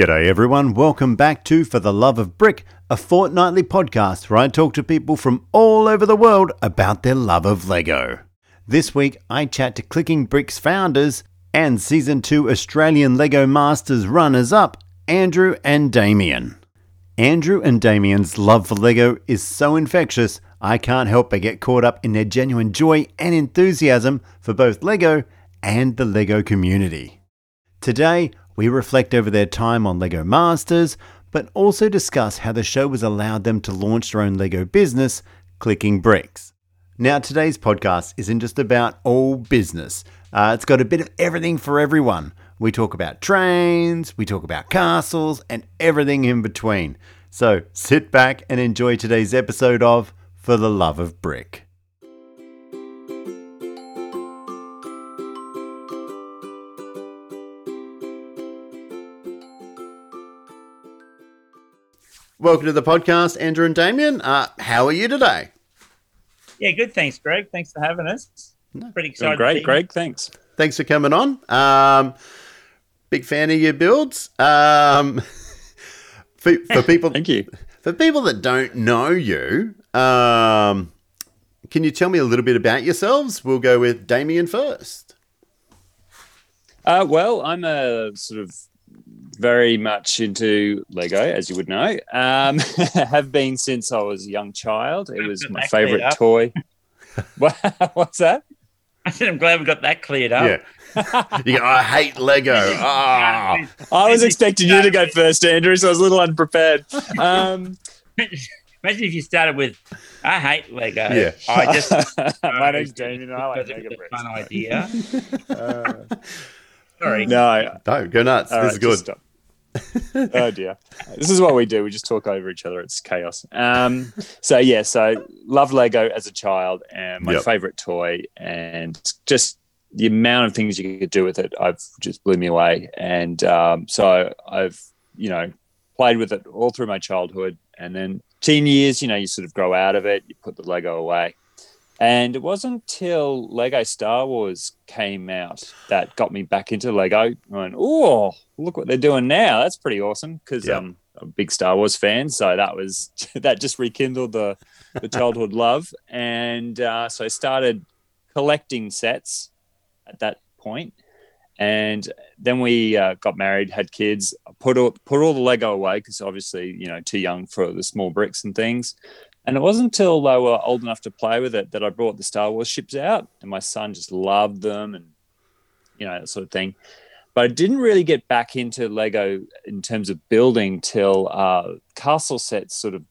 G'day everyone, welcome back to For the Love of Brick, a fortnightly podcast where I talk to people from all over the world about their love of Lego. This week I chat to Clicking Bricks founders and Season 2 Australian Lego Masters runners up, Andrew and Damien. Andrew and Damien's love for Lego is so infectious, I can't help but get caught up in their genuine joy and enthusiasm for both Lego and the Lego community. Today, we reflect over their time on LEGO Masters, but also discuss how the show has allowed them to launch their own LEGO business, Clicking Bricks. Now, today's podcast isn't just about all business, uh, it's got a bit of everything for everyone. We talk about trains, we talk about castles, and everything in between. So sit back and enjoy today's episode of For the Love of Brick. Welcome to the podcast, Andrew and Damien. Uh, how are you today? Yeah, good. Thanks, Greg. Thanks for having us. No, Pretty excited. Great, Greg. Thanks. Thanks for coming on. Um, big fan of your builds. Um, for, for people, Thank you. For people that don't know you, um, can you tell me a little bit about yourselves? We'll go with Damien first. Uh, well, I'm a sort of very much into Lego, as you would know. Um, have been since I was a young child. It was my favorite toy. what, what's that? I said, I'm glad we got that cleared up. Yeah. you go, I hate Lego. Ah. I was expecting you to go first, Andrew, so I was a little unprepared. Um, Imagine if you started with, I hate Lego. Yeah. I just, my name's Damien. and I like because it Lego a fun idea. Uh, Sorry. no, No, go nuts. All this right, is just good. Oh dear. This is what we do. We just talk over each other. It's chaos. Um, so yeah, so love Lego as a child and my Yep. favorite toy and just the amount of things you could do with it, I've just blew me away. And um, so I've, you know, played with it all through my childhood and then teen years, you know, you sort of grow out of it, you put the Lego away. And it wasn't until Lego Star Wars came out that got me back into Lego. I went, oh, look what they're doing now. That's pretty awesome because Yeah. um, I'm a big Star Wars fan. So that was that just rekindled the the childhood love. And uh, so I started collecting sets at that point. And then we uh, got married, had kids, put all, put all the Lego away because obviously, you know, too young for the small bricks and things. And it wasn't until they were old enough to play with it that I brought the Star Wars ships out, and my son just loved them, and you know that sort of thing. But I didn't really get back into Lego in terms of building till uh, castle sets sort of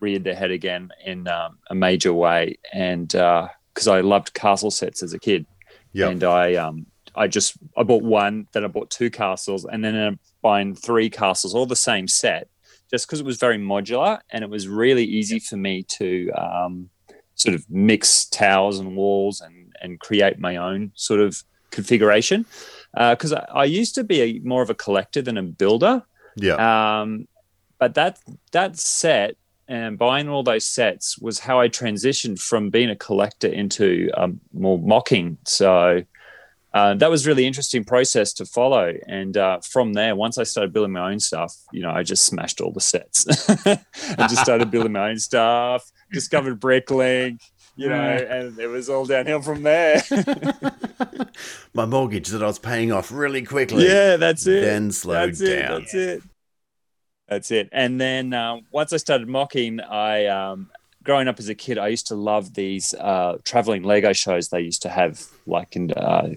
reared their head again in um, a major way, and because I loved castle sets as a kid, Yep. and I um, I just I bought one, then I bought two castles, and then I'm buying three castles, all the same set, just because it was very modular and it was really easy for me to um, sort of mix towers and walls and and create my own sort of configuration. Because I, I used to be a, more of a collector than a builder, yeah. um, but that that set and buying all those sets was how I transitioned from being a collector into um, more mocking. So uh, that was really interesting process to follow. And uh, from there, once I started building my own stuff, you know, I just smashed all the sets. I just started building my own stuff. Discovered Bricklink, you know, and it was all downhill from there. My mortgage that I was paying off really quickly. Yeah, that's it. Then slowed that's it. down. That's it. That's it. And then um, once I started mocking, I um, growing up as a kid, I used to love these uh, traveling Lego shows they used to have. Like in uh,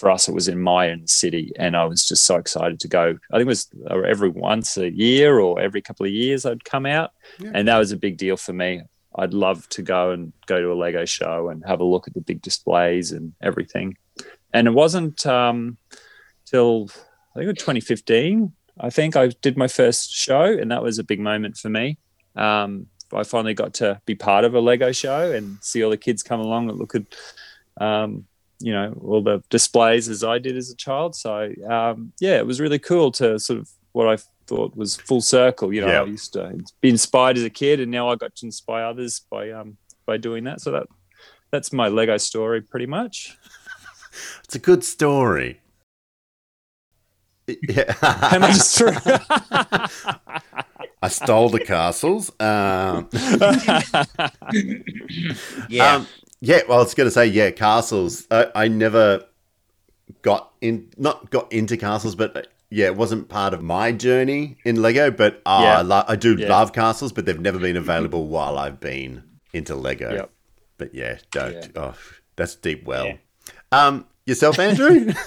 for us, it was in Mayan City, and I was just so excited to go. I think it was uh, every once a year or every couple of years I'd come out, Yeah. and that was a big deal for me. I'd love to go and go to a Lego show and have a look at the big displays and everything. And it wasn't um, till I think it was 2015. I think I did my first show, and that was a big moment for me. Um, I finally got to be part of a Lego show and see all the kids come along and look at, um, you know, all the displays as I did as a child. So um, yeah, it was really cool to sort of what I thought was full circle. You know, Yeah. I used to be inspired as a kid, and now I got to inspire others by um, by doing that. So that that's my Lego story, pretty much. It's a good story. Yeah. Am I just true? I stole the castles. Um, Yeah. Um, yeah, well, I was going to say, yeah, castles. I, I never got in, not got into castles, but uh, yeah, it wasn't part of my journey in Lego. But uh, Yeah. I, lo- I do Yeah. love castles, but they've never been available while I've been into Lego. Yep. But yeah, don't. Yeah. Oh, that's deep well. Yeah. Um, yourself, Andrew?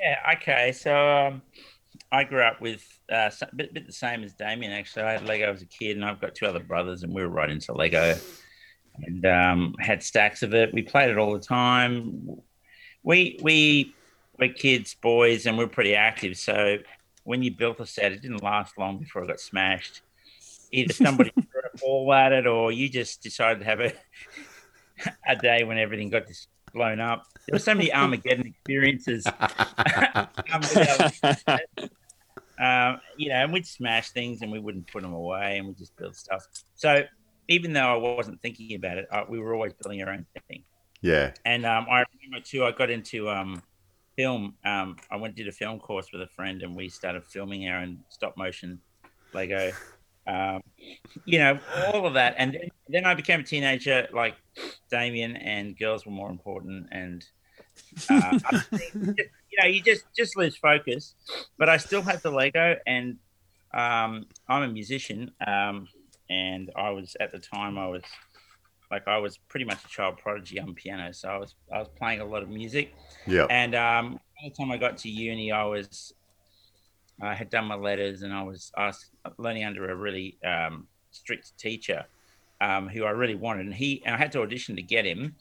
Yeah, okay. So um, I grew up with uh, a bit, bit the same as Damien, actually. I had Lego as a kid, and I've got two other brothers, and we were right into Lego and um, had stacks of it. We played it all the time. We, we were kids, boys, and we are pretty active. So when you built a set, it didn't last long before it got smashed. Either somebody threw a ball at it, or you just decided to have a, a day when everything got just blown up. There were so many Armageddon experiences um, um, you know, and we'd smash things and we wouldn't put them away and we'd just build stuff. So even though I wasn't thinking about it, uh, we were always building our own thing. yeah. And um, I remember too, I got into um, film. Um, I went did a film course with a friend and we started filming our own stop motion Lego. Um, you know, all of that. And then, then I became a teenager like Damien and girls were more important. And, uh, just- you know, you just, just lose focus. But I still had the Lego and um, I'm a musician. Um, and I was, at the time, I was like I was pretty much a child prodigy on piano, so I was I was playing a lot of music. Yeah. And um, by the time I got to uni, I was I had done my letters, and I was learning under a really um, strict teacher um, who I really wanted, and he and I had to audition to get him.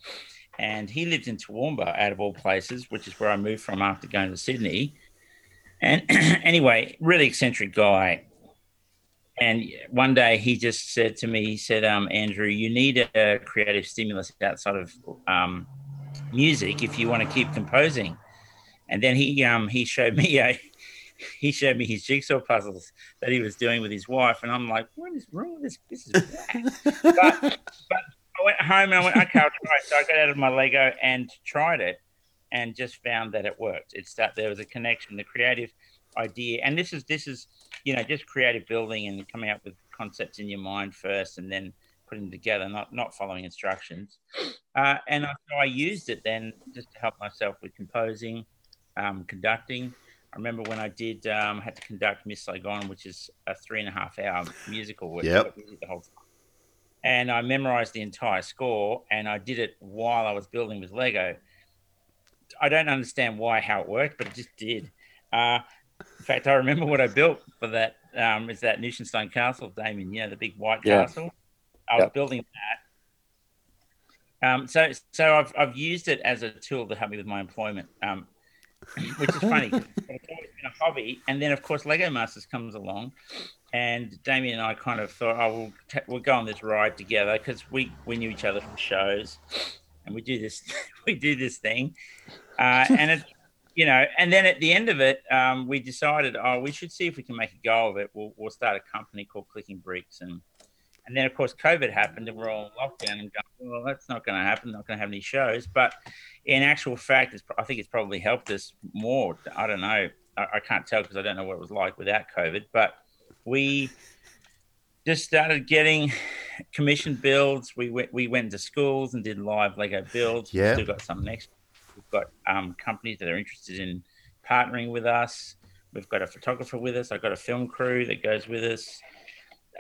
And he lived in Toowoomba, out of all places, which is where I moved from after going to Sydney. And anyway, really eccentric guy. And one day he just said to me, he said, um, Andrew, you need a creative stimulus outside of um, music if you want to keep composing. And then he um, he showed me a he showed me his jigsaw puzzles that he was doing with his wife, and I'm like, what is wrong with this? This is bad. but, but I went home and I went, okay, I'll try it. So I got out of my Lego and tried it, and just found that it worked. It's that there was a connection, the creative idea, and this is this is you know just creative building and coming up with concepts in your mind first, and then putting them together, not not following instructions. Uh, and I, so I used it then just to help myself with composing, um, conducting. I remember when I did um, had to conduct Miss Saigon, which is a three and a half hour musical. Yep. The whole time. And I memorized the entire score, and I did it while I was building with Lego. I don't understand why how it worked, but it just did. Uh, fact, I remember what I built for that. Um, is that Neuschwanstein Castle, Damien? You know, the big white Yeah. castle. I was Yep. building that. Um, so, so I've, I've used it as a tool to help me with my employment, um, which is funny. it's always been a hobby, and then of course Lego Masters comes along, and Damien and I kind of thought, oh, we'll, ta- we'll go on this ride together because we we knew each other from shows, and we do this we do this thing, uh, and it, you know, and then at the end of it, um, we decided, oh, we should see if we can make a go of it. We'll we'll start a company called Clicking Bricks, and and then of course COVID happened, and we're all locked down and going, well, that's not going to happen. Not going to have any shows, but in actual fact, it's, I think it's probably helped us more. I don't know. I, I can't tell because I don't know what it was like without COVID, but we just started getting commission builds. We went we went to schools and did live Lego builds. Yeah. We've still got some next. We've got um, companies that are interested in partnering with us. We've got a photographer with us. I've got a film crew that goes with us.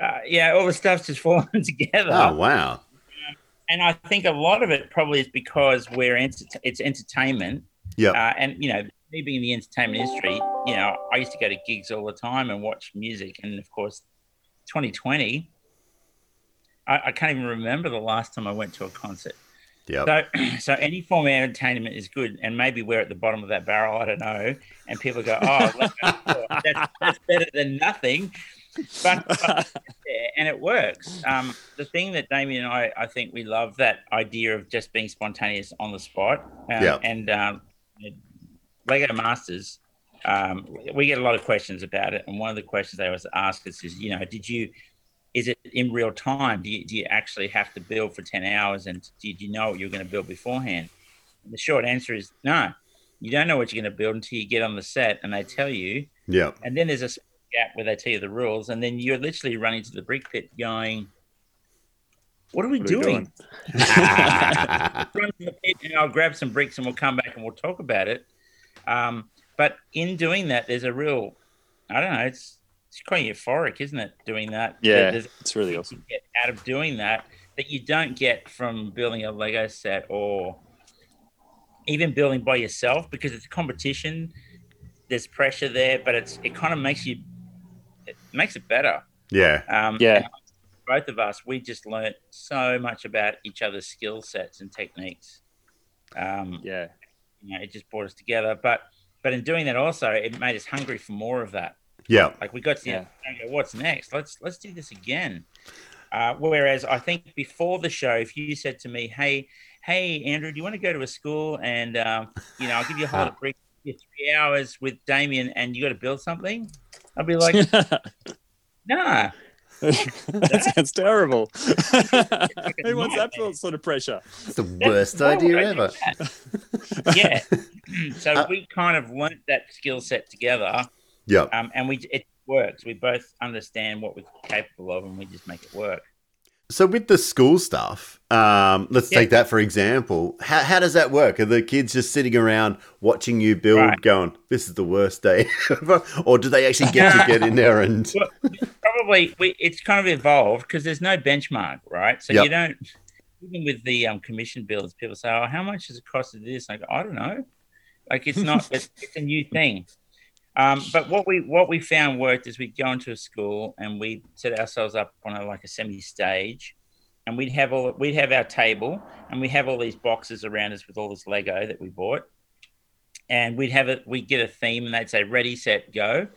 Uh, yeah, all the stuff's just falling together Oh, wow. and I think a lot of it probably is because we're enter- it's entertainment, Yeah. uh, and you know, me being in the entertainment industry, you know, I used to go to gigs all the time and watch music, and of course, 2020, I, I can't even remember the last time I went to a concert. Yep. So, so any form of entertainment is good, and maybe we're at the bottom of that barrel. I don't know, and people go, "Oh, let's go that's, that's better than nothing." But, but and it works. Um, the thing that Damien and I, I think we love that idea of just being spontaneous on the spot. Um, Yeah. And um, Lego Masters, um, we get a lot of questions about it, and one of the questions they always ask us is, you know, did you? Is it in real time? Do you, do you actually have to build for 10 hours? And did you know what you're going to build beforehand? And the short answer is no. You don't know what you're going to build until you get on the set and they tell you. Yeah. And then there's a gap where they tell you the rules, and then you're literally running to the brick pit going, "What are we What are doing?" run the pit and I'll grab some bricks and we'll come back and we'll talk about it. Um, but in doing that, there's a real, I don't know, it's it's quite euphoric, isn't it? Doing that, Yeah, There's it's really awesome. you get out of doing that that you don't get from building a Lego set or even building by yourself because it's a competition. There's pressure there, but it's it kind of makes you it makes it better. yeah. Um, Yeah. both of us, we just learnt so much about each other's skill sets and techniques. Um, Yeah, you know, it just brought us together. But but in doing that, also, it made us hungry for more of that. Yeah. Like we got to the Yeah. end and go, what's next? Let's let's do this again. Uh, whereas I think before the show, if you said to me, "Hey, hey, Andrew, do you want to go to a school and um, you know I'll give you a whole brick, give you three hours with Damien, and you got to build something," I'd be like, "Nah." that sounds terrible. Who wants that sort of pressure? It's the worst why idea would I do ever. yeah. so Uh, we kind of learnt that skill set together, Yeah. um, and we it works. We both understand what we're capable of, and we just make it work. So with the school stuff, um, let's Yeah. take that for example. How, how does that work? Are the kids just sitting around watching you build, Right. going, "This is the worst day," ever? or do they actually get to get in there and? Well, probably we, it's kind of evolved because there's no benchmark, right? So Yep. you don't even with the um, commission bills, people say, "Oh, how much does it cost to do this?" I go, "I don't know." Like it's not. it's, it's a new thing. Um, but what we what we found worked is we'd go into a school and we'd set ourselves up on a, like a semi stage, and we'd have all we'd have our table and we have all these boxes around us with all this Lego that we bought, and we'd have it. We'd get a theme and they'd say ready, set, go,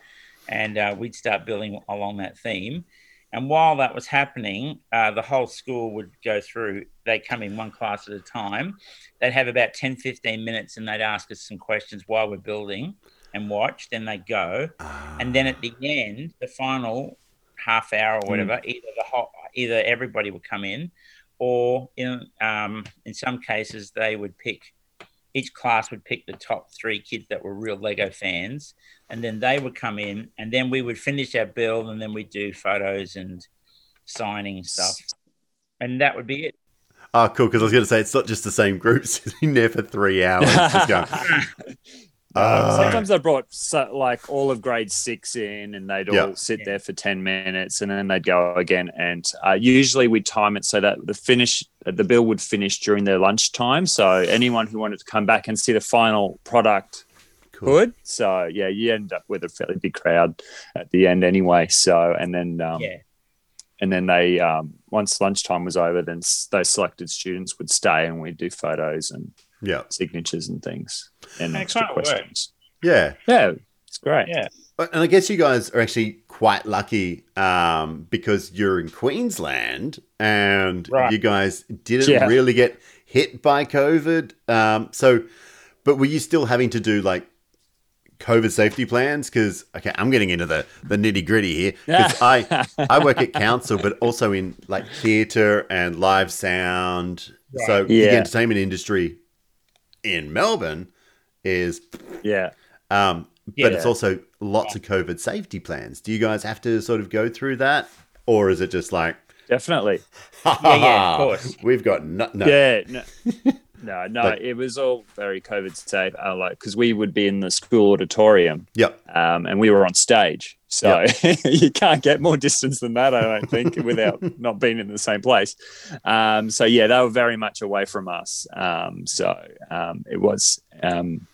and uh, we'd start building along that theme. And while that was happening, uh, the whole school would go through. They'd come in one class at a time. They'd have about 10, 15 minutes and they'd ask us some questions while we're building and watch. Then they'd go. And then at the ah. end, the final half hour or hmm. whatever, either the whole, either everybody would come in, or in um, in some cases they would pick. Each class would pick the top three kids that were real Lego fans, and then they would come in, and then we would finish our build, and then we'd do photos and signing stuff, and that would be it. Oh, cool. Because I was going to say it's not just the same group sitting there for three hours. Just going, Oh. sometimes I brought so, like all of grade six in, and they'd all sit there for ten minutes, and then they'd go again. And uh, usually we'd time it so that the finish, the bill would finish during their lunchtime. So anyone who wanted to come back and see the final product cool. could. So yeah, you end up with a fairly big crowd at the end anyway. So and then um, Yeah, and then they um, once lunchtime was over, then s- those selected students would stay, and we'd do photos and Yeah. signatures and things and It extra kinda works. questions. Yeah. Yeah, it's great. yeah. And I guess you guys are actually quite lucky um, because you're in Queensland and Right. you guys didn't Yeah. really get hit by COVID. Um, so, but were you still having to do like COVID safety plans? Because okay, I'm getting into the the nitty gritty here. Because I I work at council, but also in like theatre and live sound. So the entertainment industry in Melbourne is Yeah. um, but Yeah. it's also lots of COVID safety plans. Do you guys have to sort of go through that, or is it just like, Definitely. Yeah, yeah, of course. we've got no, no. Yeah. No, no, no it was all very COVID safe. Uh, like, because we would be in the school auditorium Yep. um, and we were on stage. So you can't get more distance than that, I don't think, without not being in the same place. Um, so, yeah, they were very much away from us. Um, so um, it was, um,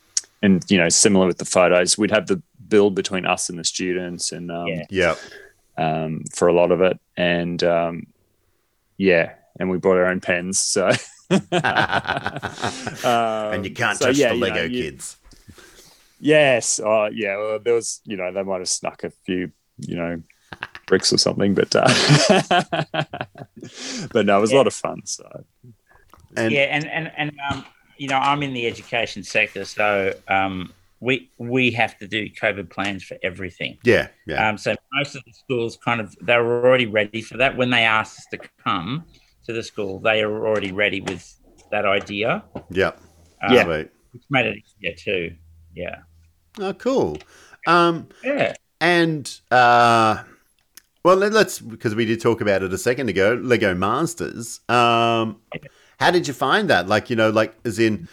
and, you know, similar with the photos, we'd have the build between us and the students and um, Yeah. Um, for a lot of it. And um, yeah, and we brought our own pens. So, and you can't so, touch yeah, the you know, Lego you- kids. Yes. Uh, yeah. Well, there was, you know, they might have snuck a few, you know, bricks or something, but uh, but no, it was a lot of fun. So And yeah, and and and um, you know, I'm in the education sector, so um, we we have to do COVID plans for everything. yeah, yeah, Um, so most of the schools kind of they were already ready for that when they asked us to come to the school. They were already ready with that idea. Yeah, Um, Yeah. Sweet. which made it easier too. Yeah. Oh, cool. Um, Yeah. and uh, well, let, us because we did talk about it a second ago. Lego Masters. Um, how did you find that? Like, you know, like as in,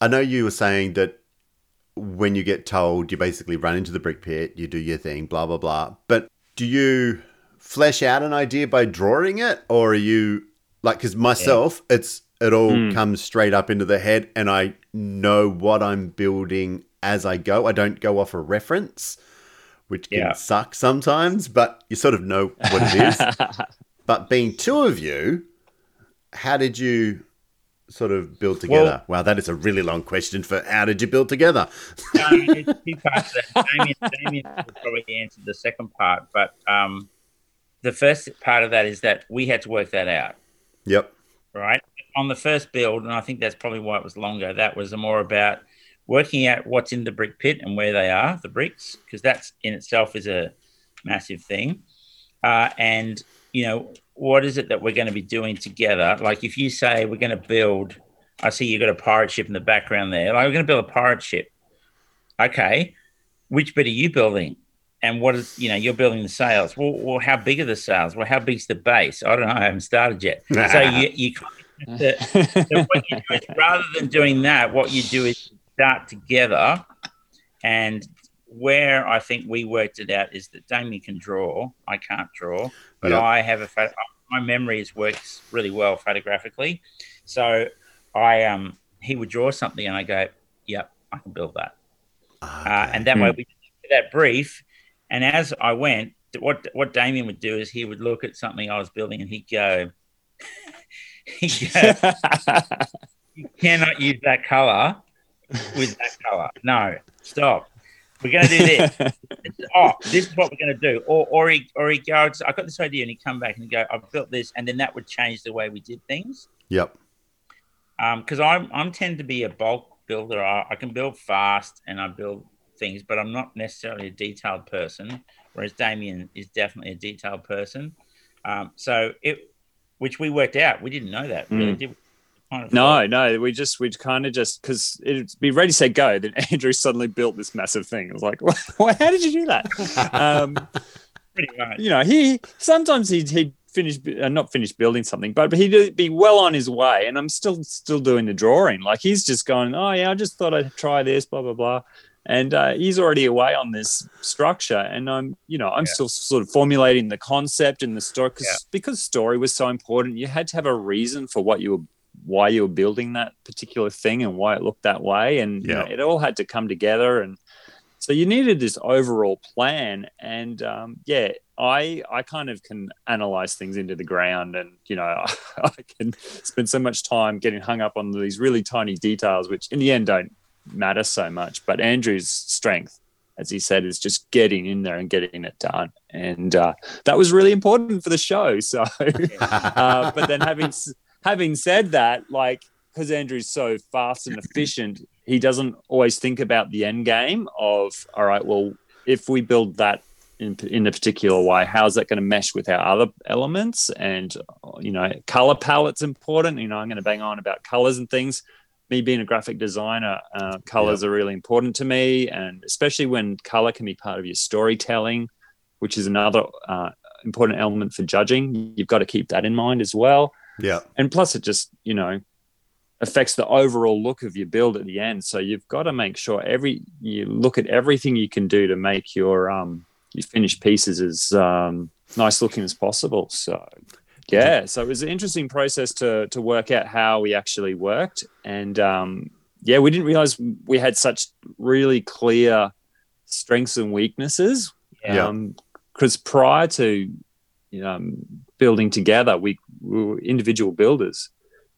I know you were saying that when you get told, you basically run into the brick pit, you do your thing, blah blah blah. But do you flesh out an idea by drawing it, or are you like? Because myself, it's it all Mm. comes straight up into the head, and I know what I'm building as I go. I don't go off a reference, which can Yeah. suck sometimes, but you sort of know what it is. but being two of you, how did you sort of build together? wow, that is a really long question for how did you build together? there's two parts to that. Damien, Damien probably answered the second part, but um, the first part of that is that we had to work that out, Yep. right? On the first build, and I think that's probably why it was longer. That was more about working out what's in the brick pit and where they are, the bricks, because that's in itself is a massive thing. Uh, and you know, what is it that we're going to be doing together? Like, if you say we're going to build, I see you've got a pirate ship in the background there. Like, we're going to build a pirate ship. Okay, which bit are you building? And what is, you know, you're building the sails. Well, well how big are the sails? Well, how big's the base? I don't know. I haven't started yet. so you, you kind of so what you do is, rather than doing that, what you do is start together. And where I think we worked it out is that Damien can draw. I can't draw, but Yeah. I have a photo. My memory is works really well photographically. So I um he would draw something and I go, yep, I can build that. Uh, and that way we did that brief. And as I went, what what Damien would do is he would look at something I was building and he'd go, you cannot use that color with that color. No, stop. We're going to do this. oh, this is what we're going to do. Or, or he, or he goes, I got this idea, and he'd come back and go, I've built this, and then that would change the way we did things. Yep. Um, because I'm, I'm tend to be a bulk builder. I, I can build fast and I build things, but I'm not necessarily a detailed person. Whereas Damien is definitely a detailed person. Um, so it, which we worked out. We didn't know that really, Mm. did we? Kind of No, no, we just we kind of just because it'd be ready, to say go. Then Andrew suddenly built this massive thing. It was like, what, how did you do that? um, pretty much. you know, he sometimes he'd, he'd finish uh, not finish building something, but, but he'd be well on his way, and I'm still still doing the drawing. Like he's just going, oh yeah, I just thought I'd try this, blah blah blah, and uh, he's already away on this structure, and I'm you know I'm Yeah. still sort of formulating the concept and the story because Yeah. because story was so important. You had to have a reason for what you were why you were building that particular thing and why it looked that way, and you know, Yeah. it all had to come together and. So you needed this overall plan, and um, yeah, I I kind of can analyze things into the ground, and you know I can spend so much time getting hung up on these really tiny details, which in the end don't matter so much. But Andrew's strength, as he said, is just getting in there and getting it done, and uh, that was really important for the show. So, uh, but then having having said that, like because Andrew's so fast and efficient, he doesn't always think about the end game of all right, well, if we build that in, in a particular way, how's that going to mesh with our other elements? And you know, color palette's important. You know, I'm going to bang on about colors and things. Me being a graphic designer, uh, colors are really important to me, and especially when color can be part of your storytelling, which is another uh, important element for judging. You've got to keep that in mind as well Yeah. and plus it just you know affects the overall look of your build at the end so you've got to make sure every you look at everything you can do to make your um your finished pieces as um nice looking as possible so yeah so it was an interesting process to to work out how we actually worked. And um yeah we didn't realize we had such really clear strengths and weaknesses. Yeah. um because prior to um, building together we, we were individual builders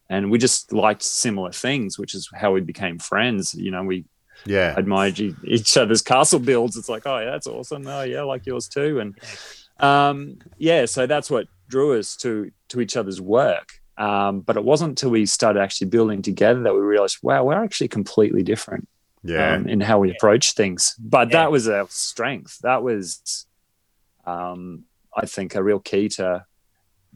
and we just liked similar things which is how we became friends. You know we Yeah. admired each other's castle builds. It's like oh yeah that's awesome. Oh yeah I like yours too. And um yeah so that's what drew us to to each other's work um but it wasn't until we started actually building together that we realized wow we're actually completely different Yeah. um, in how we approach things. But Yeah. that was our strength. That was, um, I think, a real key to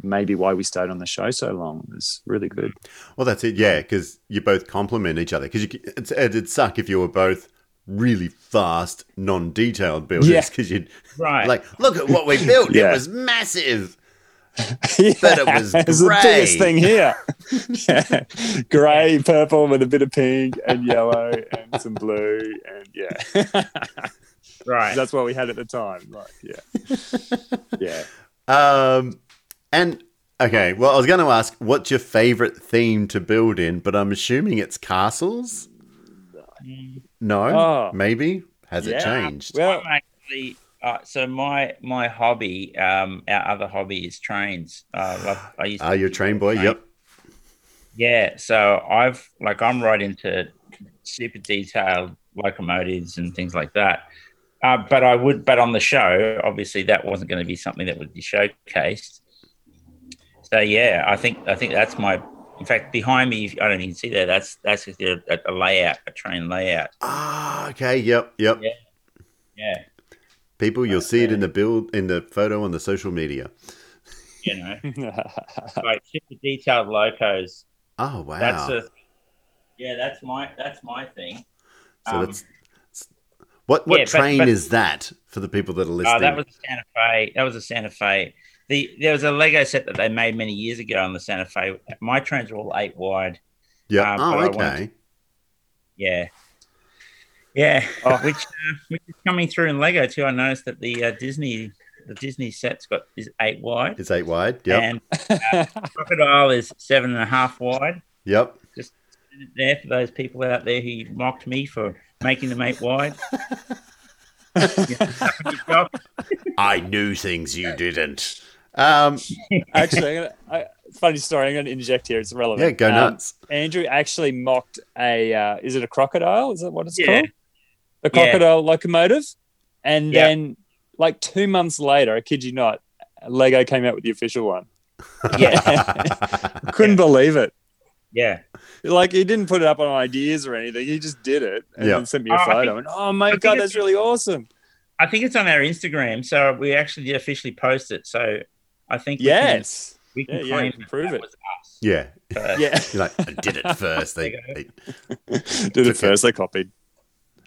maybe why we stayed on the show so long. It was really good. Well, that's it. Yeah, because you both complement each other. Because it's, it'd suck if you were both really fast, non-detailed builders. Yeah. Because you'd Right. like look at what we built. Yeah. It was massive. yeah, But it was it's the grey. biggest thing here. yeah. Grey, purple with a bit of pink and yellow and some blue and yeah. right. That's what we had at the time. Like, yeah. Yeah. Um, and okay, well, I was going to ask, what's your favorite theme to build in? But I'm assuming it's castles. No, Oh. maybe has it changed? Well, actually uh, so my my hobby, um, our other hobby is trains. Uh, I used. Are you a train boy? Yep. Yeah, so I've like I'm right into super detailed locomotives and things like that. Uh, but I would, but on the show, obviously that wasn't going to be something that would be showcased. So yeah, I think I think that's my. In fact, behind me, I don't even see that. That's that's a, a layout, a train layout. Ah, okay. Yep. Yep. Yeah. Yeah, People, you'll see it in the build in the photo on the social media. you know, like super detailed locos. Oh wow. That's a. Yeah, that's my that's my thing. so um, that's what what yeah, train but- is that for the people that are listening? Oh, that was a Santa Fe. That was a Santa Fe. The there was a Lego set that they made many years ago on the Santa Fe. My trains were all eight wide. yeah. um, oh, but I wanted okay. Yeah, yeah. Oh. Which uh, which is coming through in Lego too. I noticed that the uh, Disney the Disney set's got is eight wide, It's eight wide. Yep. and uh, Crocodile is seven and a half wide. yep. Just there for those people out there who mocked me for making them eight wide. I knew things you didn't. Um, actually, I'm gonna, I, funny story. I'm going to interject here. It's relevant. yeah, go Um, nuts. Andrew actually mocked a. Uh, is it a crocodile? Is that what it's Yeah. called? The Yeah. crocodile locomotive. And Yeah. then, like two months later, I kid you not, Lego came out with the official one. yeah, Couldn't believe it. yeah. Like he didn't put it up on ideas or anything. He just did it and Yeah. then sent me a Oh, photo. think- and oh my think god, that's really awesome. I think it's on our Instagram, so we actually did officially post it. So I think we can- Yes. we can, Yeah, yeah, claim we can prove that it. was us. yeah. first. Yeah. You're like, I did it first. They, they, did it okay. first. They copied.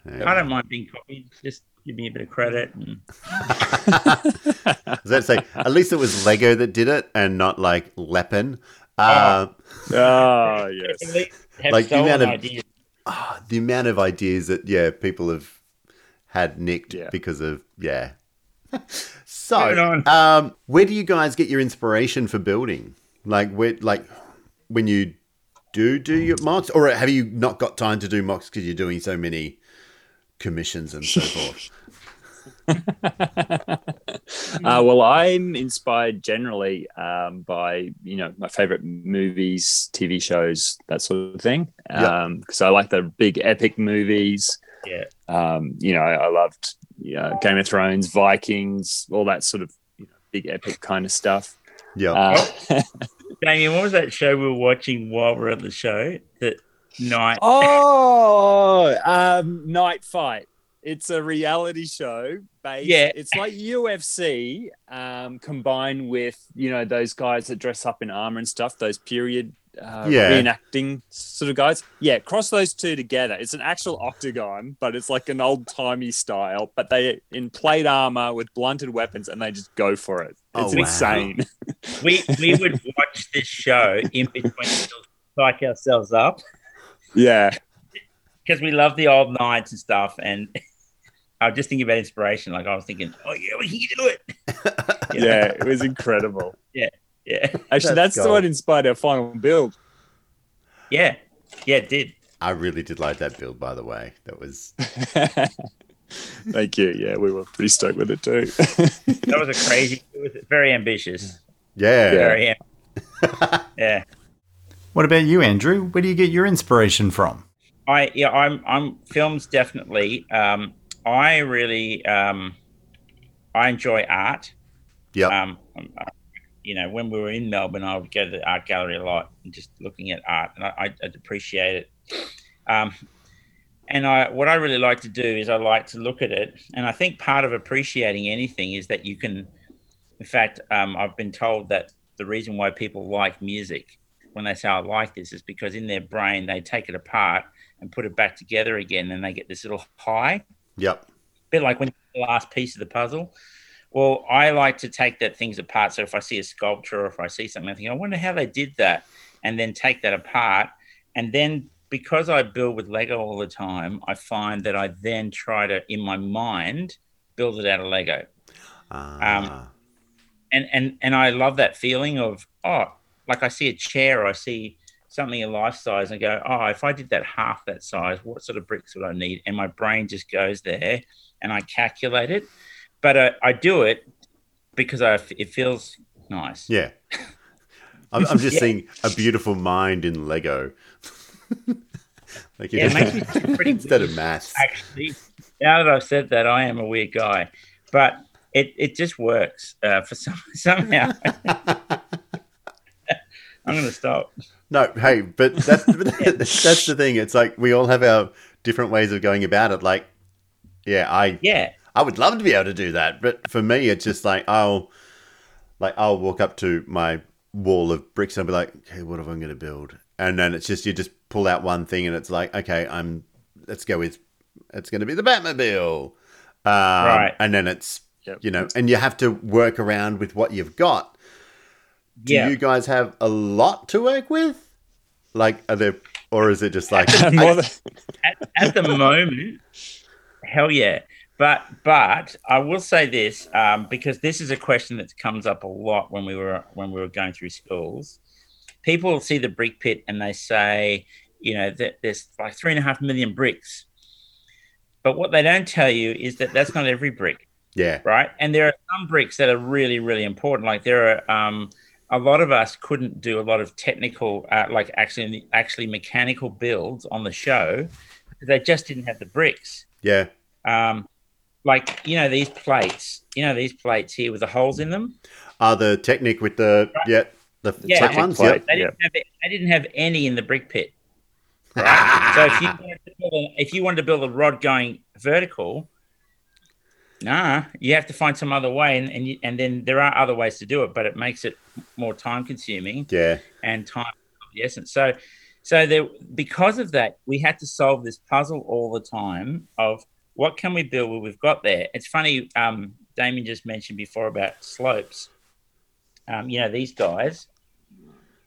Yeah. I don't mind being copied. Just give me a bit of credit. And, I was about to say, at least it was Lego that did it and not like Lepin. Uh, Oh yes. Like the amount of- ideas. ah, the amount of ideas that, yeah, people have had nicked Yeah. because of, yeah. so, um, where do you guys get your inspiration for building? Like, where, like, when you do do your mocks, or have you not got time to do mocks because you're doing so many commissions and so forth? Uh, well, I'm inspired generally um, by you know my favorite movies, TV shows, that sort of thing. Yeah. Because I like the big epic movies. Yeah. Um, you know, I loved you know, Game of Thrones, Vikings, all that sort of you know, big epic kind of stuff. Yeah. Uh, Damien, what was that show we were watching while we were at the show? That night. oh, um, Knight Fight. It's a reality show based. Yeah. It's like UFC um, combined with you know those guys that dress up in armor and stuff. Those period uh, Yeah. reenacting sort of guys. Yeah, cross those two together. It's an actual octagon, but it's like an old timey style. But they in plate armor with blunted weapons, and they just go for it. Oh, It's wow. insane. We we would watch this show in between to psych ourselves up yeah. because we love the old knights and stuff. And I was just thinking about inspiration. Like I was thinking, oh yeah, we can do it. Yeah, it was incredible. Yeah, Yeah. Actually, That's that's, gold. what inspired our final build. yeah, yeah. It did. I really did like that build, by the way. That was Thank you. Yeah, we were pretty stoked with it too. That was a crazy. It was very ambitious. yeah. Very. am- yeah. What about you, Andrew? Where do you get your inspiration from? I yeah, I'm I'm films definitely. Um, I really um, I enjoy art. Yeah. Um, um, uh, you know, when we were in Melbourne, I would go to the art gallery a lot and just looking at art, and I, I, I'd appreciate it. Um, and I, what I really like to do is I like to look at it, and I think part of appreciating anything is that you can. In fact, um, I've been told that the reason why people like music when they say I like this is because in their brain they take it apart and put it back together again, and they get this little high. Yep. bit like when the last piece of the puzzle. Well, I like to take that things apart. So if I see a sculpture or if I see something, I think, I wonder how they did that, and then take that apart, and then because I build with Lego all the time, I find that I then try to, in my mind, build it out of Lego. Ah. and and and I love that feeling of oh, like I see a chair, or I see something a life size, and go, oh, if I did that half that size, what sort of bricks would I need? And my brain just goes there, and I calculate it, but I, I do it because I it feels nice. yeah. I'm, I'm just Yeah. seeing a beautiful mind in Lego. like Yeah, it makes me pretty instead of weird. maths. Actually, now that I've said that, I am a weird guy, but it it just works uh, for some somehow. I'm going to stop. No, hey, but that's that's the thing. It's like we all have our different ways of going about it. Like, yeah, I Yeah, I would love to be able to do that, but for me, it's just like I'll like I'll walk up to my wall of bricks and I'll be like, okay, what am I going to build? And then it's just you just pull out one thing and it's like, okay, I'm let's go with it's going to be the Batmobile, um, Right. And then it's Yep. you know, and you have to work around with what you've got. Do yeah. you guys have a lot to work with? Like, are there, or is it just like, More than, at, at the moment, hell yeah. But but I will say this um, because this is a question that comes up a lot when we were when we were going through schools. People see the brick pit and they say, you know, that there's like three and a half million bricks. But what they don't tell you is that that's not every brick yeah, right? And there are some bricks that are really, really important. Like there are um, a lot of us couldn't do a lot of technical, uh, like actually, actually mechanical builds on the show because they just didn't have the bricks. yeah, Um, like you know these plates, you know these plates here with the holes in them. are the Technic with the yeah the Yeah, ones? Yep. They didn't have they didn't have any in the brick pit. Right? so if you wanted to build a, if you wanted to build a rod going vertical, nah, you have to find some other way, and and, you, and then there are other ways to do it, but it makes it more time consuming yeah, and time of the essence. So, so there because of that, we had to solve this puzzle all the time of what can we build what we've got there. It's funny, um, Damien just mentioned before about slopes. Um, you know these guys,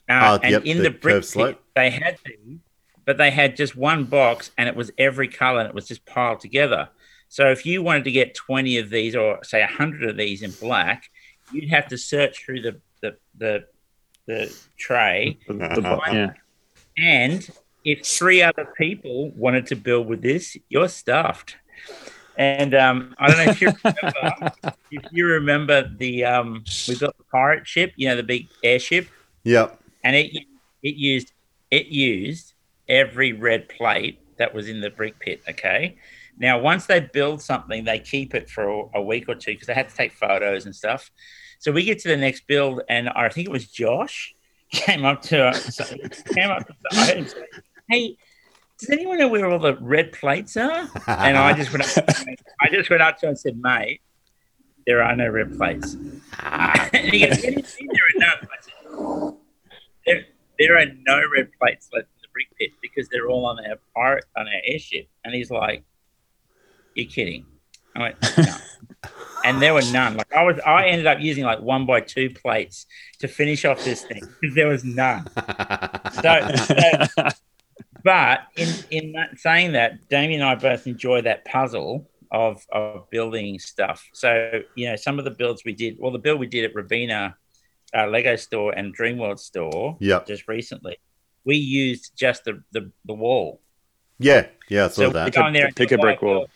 uh, Oh, and yep, in the the, brick slope. they had these, but they had just one box, and it was every color, and it was just piled together. So if you wanted to get twenty of these, or say hundred of these in black, you'd have to search through the the the, the tray the, bo- yeah. and if three other people wanted to build with this, you're stuffed. And um, I don't know if you remember, if you remember the um, we built the pirate ship, you know, the big airship, yep, and it it used it used every red plate that was in the brick pit. Okay. Now, once they build something, they keep it for a, week or two because they had to take photos and stuff. So we get to the next build, and I think it was Josh came up to us, came up to us and said, "Hey, does anyone know where all the red plates are?" And I just went, up, I just went up to him and said, "Mate, there are no red plates." and he goes, "What do you mean there are none?" I said, there, there are no red plates left in the brick pit because they're all on our pirate on our airship. And he's like, "You're kidding?" I went, "No." and there were none. Like I was, I ended up using like one by two plates to finish off this thing because there was none. So, so but in in that, saying that, Damien and I both enjoy that puzzle of of building stuff. So you know, some of the builds we did. Well, the build we did at Robina uh, Lego store and Dreamworld store Yep. just recently, we used just the the, the wall. yeah, yeah. I saw So that. we go in there Pick a brick like, wall.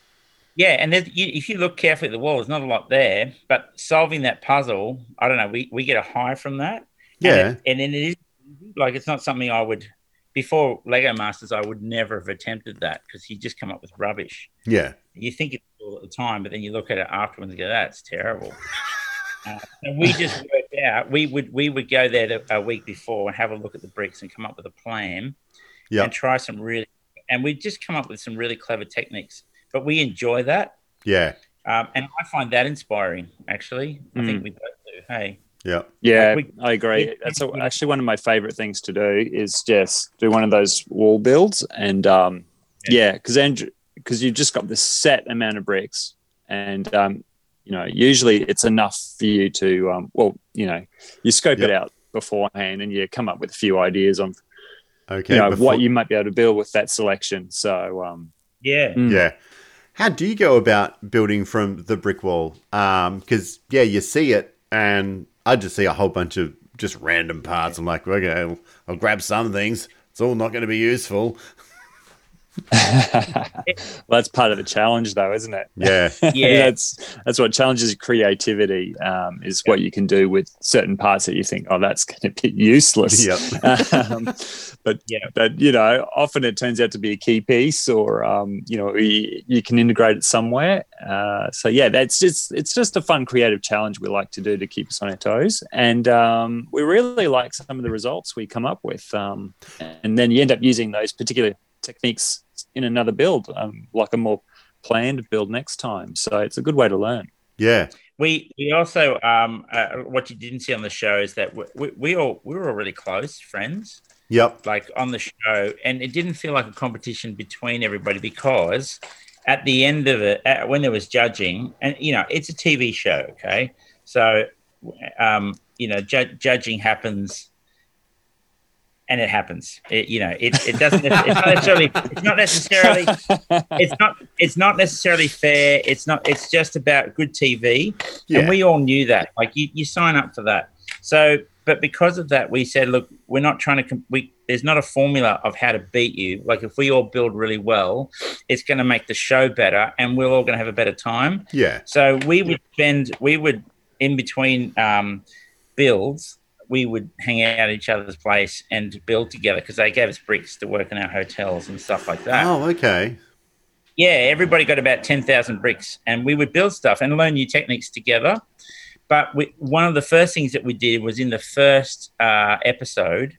Yeah, and you, if you look carefully at the wall, there's not a lot there. But solving that puzzle, I don't know. We, we get a high from that. Yeah. and, then it is like it's not something I would before Lego Masters. I would never have attempted that because you just come up with rubbish. Yeah, You think it's cool at the time, but then you look at it afterwards and go, "That's terrible." uh, and we just worked out. We would we would go there the, a week before and have a look at the bricks and come up with a plan yeah, and try some really. And we just come up with some really clever techniques. But we enjoy that, yeah. um, and I find that inspiring. Actually, I think Mm. we both do. Hey, Yeah. Yeah, Like we- I agree. we- That's we- actually one of my favorite things to do is just do one of those wall builds and um, yeah, because Andrew, because you've just got this set amount of bricks, and um, you know, usually it's enough for you to um, well, you know, you scope it out beforehand and you come up with a few ideas on Okay. you know before- what you might be able to build with that selection. So um, Yeah. Mm. Yeah. How do you go about building from the brick wall? Um, because yeah, you see it, and I just see a whole bunch of just random parts. I'm like, okay, I'll, I'll grab some things. It's all not going to be useful. well, that's part of the challenge, though, isn't it? Yeah. Yeah. that's that's what challenges creativity. Um, is what you can do with certain parts that you think, oh, that's going to be useless. yep. um, but Yeah. but you know, often it turns out to be a key piece, or um, you know, you, you can integrate it somewhere. Uh, so yeah, that's just it's just a fun creative challenge we like to do to keep us on our toes, and um, we really like some of the results we come up with. Um, and then you end up using those particular techniques in another build, um, like a more planned build next time. So it's a good way to learn. Yeah. We we also um uh, what you didn't see on the show is that we, we, we all we were all really close friends Yep. like on the show, and it didn't feel like a competition between everybody because at the end of it, uh, when there was judging, and you know it's a TV show, okay, so um you know ju- judging happens. And it happens. It, you know, it, it doesn't. It's not necessarily. It's not necessarily. It's not. It's not necessarily fair. It's not. It's just about good TV. Yeah. And we all knew that. Like you, you sign up for that. So, but because of that, we said, look, we're not trying to. We there's not a formula of how to beat you. Like if we all build really well, it's going to make the show better, and we're all going to have a better time. yeah. So we would spend. We would in between um, builds. We would hang out at each other's place and build together because they gave us bricks to work in our hotels and stuff like that Oh, okay. yeah, everybody got about 10,000 bricks and we would build stuff and learn new techniques together. But we, one of the first things that we did was in the first uh, episode,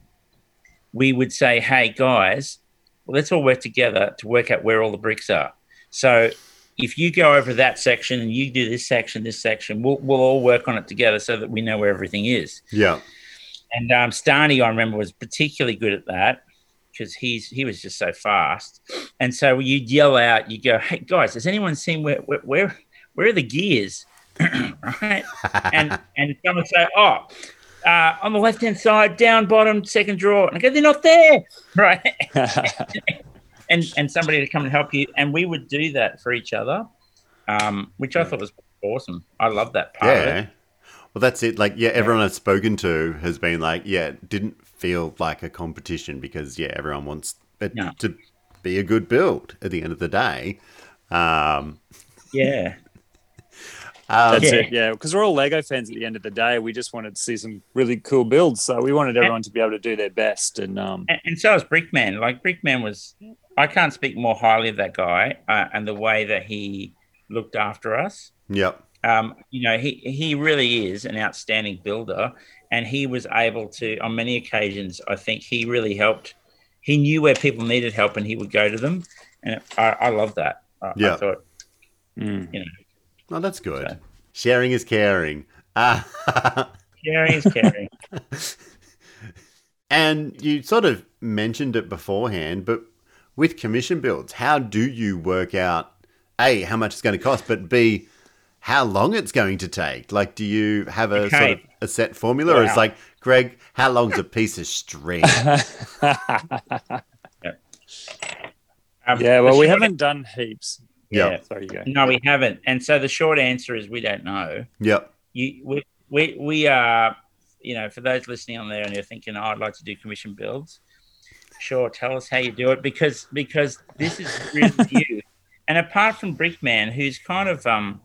we would say, hey, guys, let's all work together to work out where all the bricks are. So if you go over that section and you do this section, this section, we'll, we'll all work on it together so that we know where everything is. Yeah. And um, Starney, I remember, was particularly good at that because he's he was just so fast. And so you'd yell out, you go, "Hey guys, has anyone seen where where where, where are the gears?" right? And and someone say, "Oh." Uh, on the left hand side, down bottom, second drawer. And I go, they're not there. Right. and and somebody to come and help you. And we would do that for each other, um, which I thought was awesome. I love that part of it. Yeah. Well, that's it. Like, yeah, everyone I've spoken to has been like, yeah, it didn't feel like a competition because, yeah, everyone wants it No. to be a good build at the end of the day. Um, Yeah. um, That's Yeah. it, yeah. Because we're all Lego fans at the end of the day. We just wanted to see some really cool builds, so we wanted everyone to be able to do their best. And um, and, and so is Brickman. Like Brickman was, I can't speak more highly of that guy uh, and the way that he looked after us. Yep. Um, you know, he he really is an outstanding builder, and he was able to, on many occasions, I think he really helped. He knew where people needed help, and he would go to them, and I, I love that. I, Yeah. I thought, mm. you know, Oh, that's good. So- Sharing is caring. Uh, sharing is caring. and you sort of mentioned it beforehand, but with commission builds, how do you work out A, how much it's going to cost, but B, how long it's going to take? Like, do you have a sort of a set formula, or it's like, Greg, how long's a piece of string? Um, yeah, well, we haven't done heaps. Yep. Sorry, you go. No, we haven't. And so the short answer is we don't know. Yep. you we we, we are you know for those listening on there and you're thinking oh, i'd like to do commission builds sure tell us how you do it because because this is really you and apart from brickman who's kind of um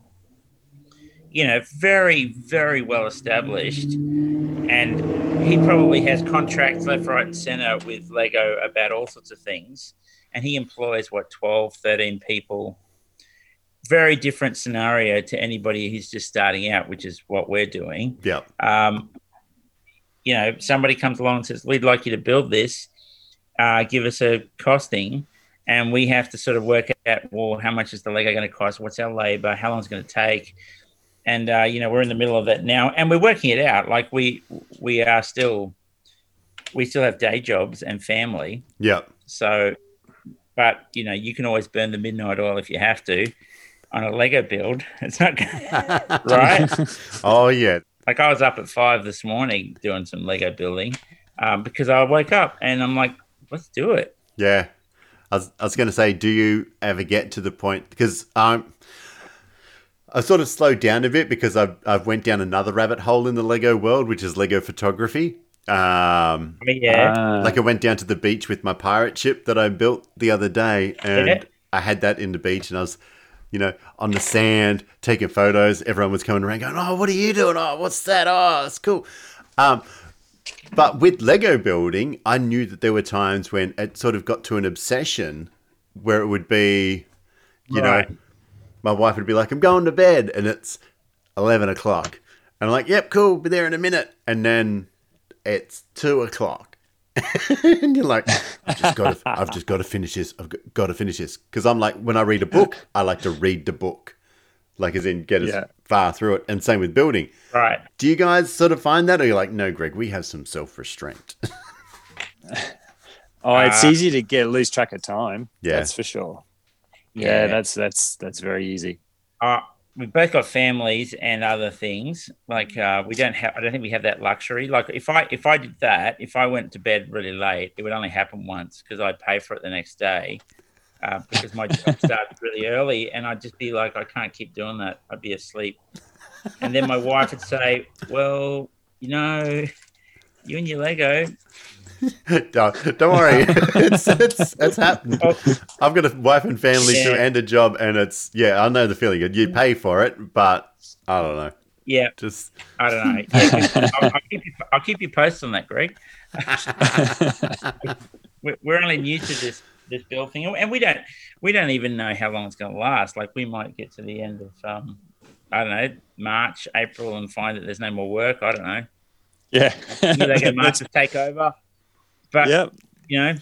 you know very very well established and he probably has contracts left right and center with lego about all sorts of things and he employs what 12 13 people very different scenario to anybody who's just starting out, which is what we're doing. Yep. Um, you know, somebody comes along and says, "We'd like you to build this. Uh, give us a costing," and we have to sort of work out, well, how much is the Lego going to cost? What's our labor? How long is it going to take? And uh, you know we're in the middle of it now, and we're working it out. Like we we are still we still have day jobs and family, Yep. so but you know you can always burn the midnight oil if you have to on a Lego build. It's not right. Oh yeah. Like I was up at five this morning doing some Lego building um, because I woke up and I'm like, let's do it. Yeah. I was, I was going to say, do you ever get to the point because um, I sort of slowed down a bit because I've I've went down another rabbit hole in the Lego world, which is Lego photography. Um, yeah, Ah. like I went down to the beach with my pirate ship that I built the other day, and Yeah. I had that in the beach, and I was, you know, on the sand taking photos. Everyone was coming around, going, "Oh, what are you doing? Oh, what's that? Oh, that's cool." Um, but with Lego building, I knew that there were times when it sort of got to an obsession where it would be, you Right. know, my wife would be like, I'm going to bed, and it's 11 o'clock. And I'm like, yep, cool, be there in a minute. And then it's two o'clock. and you're like, I've just got to, I've just got to finish this. I've got, got to finish this. Because I'm like, when I read a book, I like to read the book, like as in get as far through it. And same with building. right. Do you guys sort of find that, or you're like, no, Greg, we have some self restraint? Oh, it's Uh, easy to get lose track of time. Yeah. that's for sure. Yeah, that's that's that's very easy. uh, we've both got families and other things. Like uh, we don't have. I don't think we have that luxury. Like if I if I did that, if I went to bed really late, it would only happen once because I'd pay for it the next day. Uh, because my job started really early, and I'd just be like, I can't keep doing that. I'd be asleep, and then my wife would say, "Well, you know, you and your Lego." don't, don't worry, it's, it's, it's happened. I've got a wife and family Yeah. and a job, and it's yeah, I know the feeling. You pay for it, but I don't know. yeah, Just I don't know. Yeah, I'll, I'll keep you, I'll keep you posted on that, Greg. we're, only new to this this bill thing, and we don't we don't even know how long it's going to last. Like we might get to the end of um, I don't know March, April, and find that there's no more work. I don't know. Yeah, they get March to take over, but yep. you know.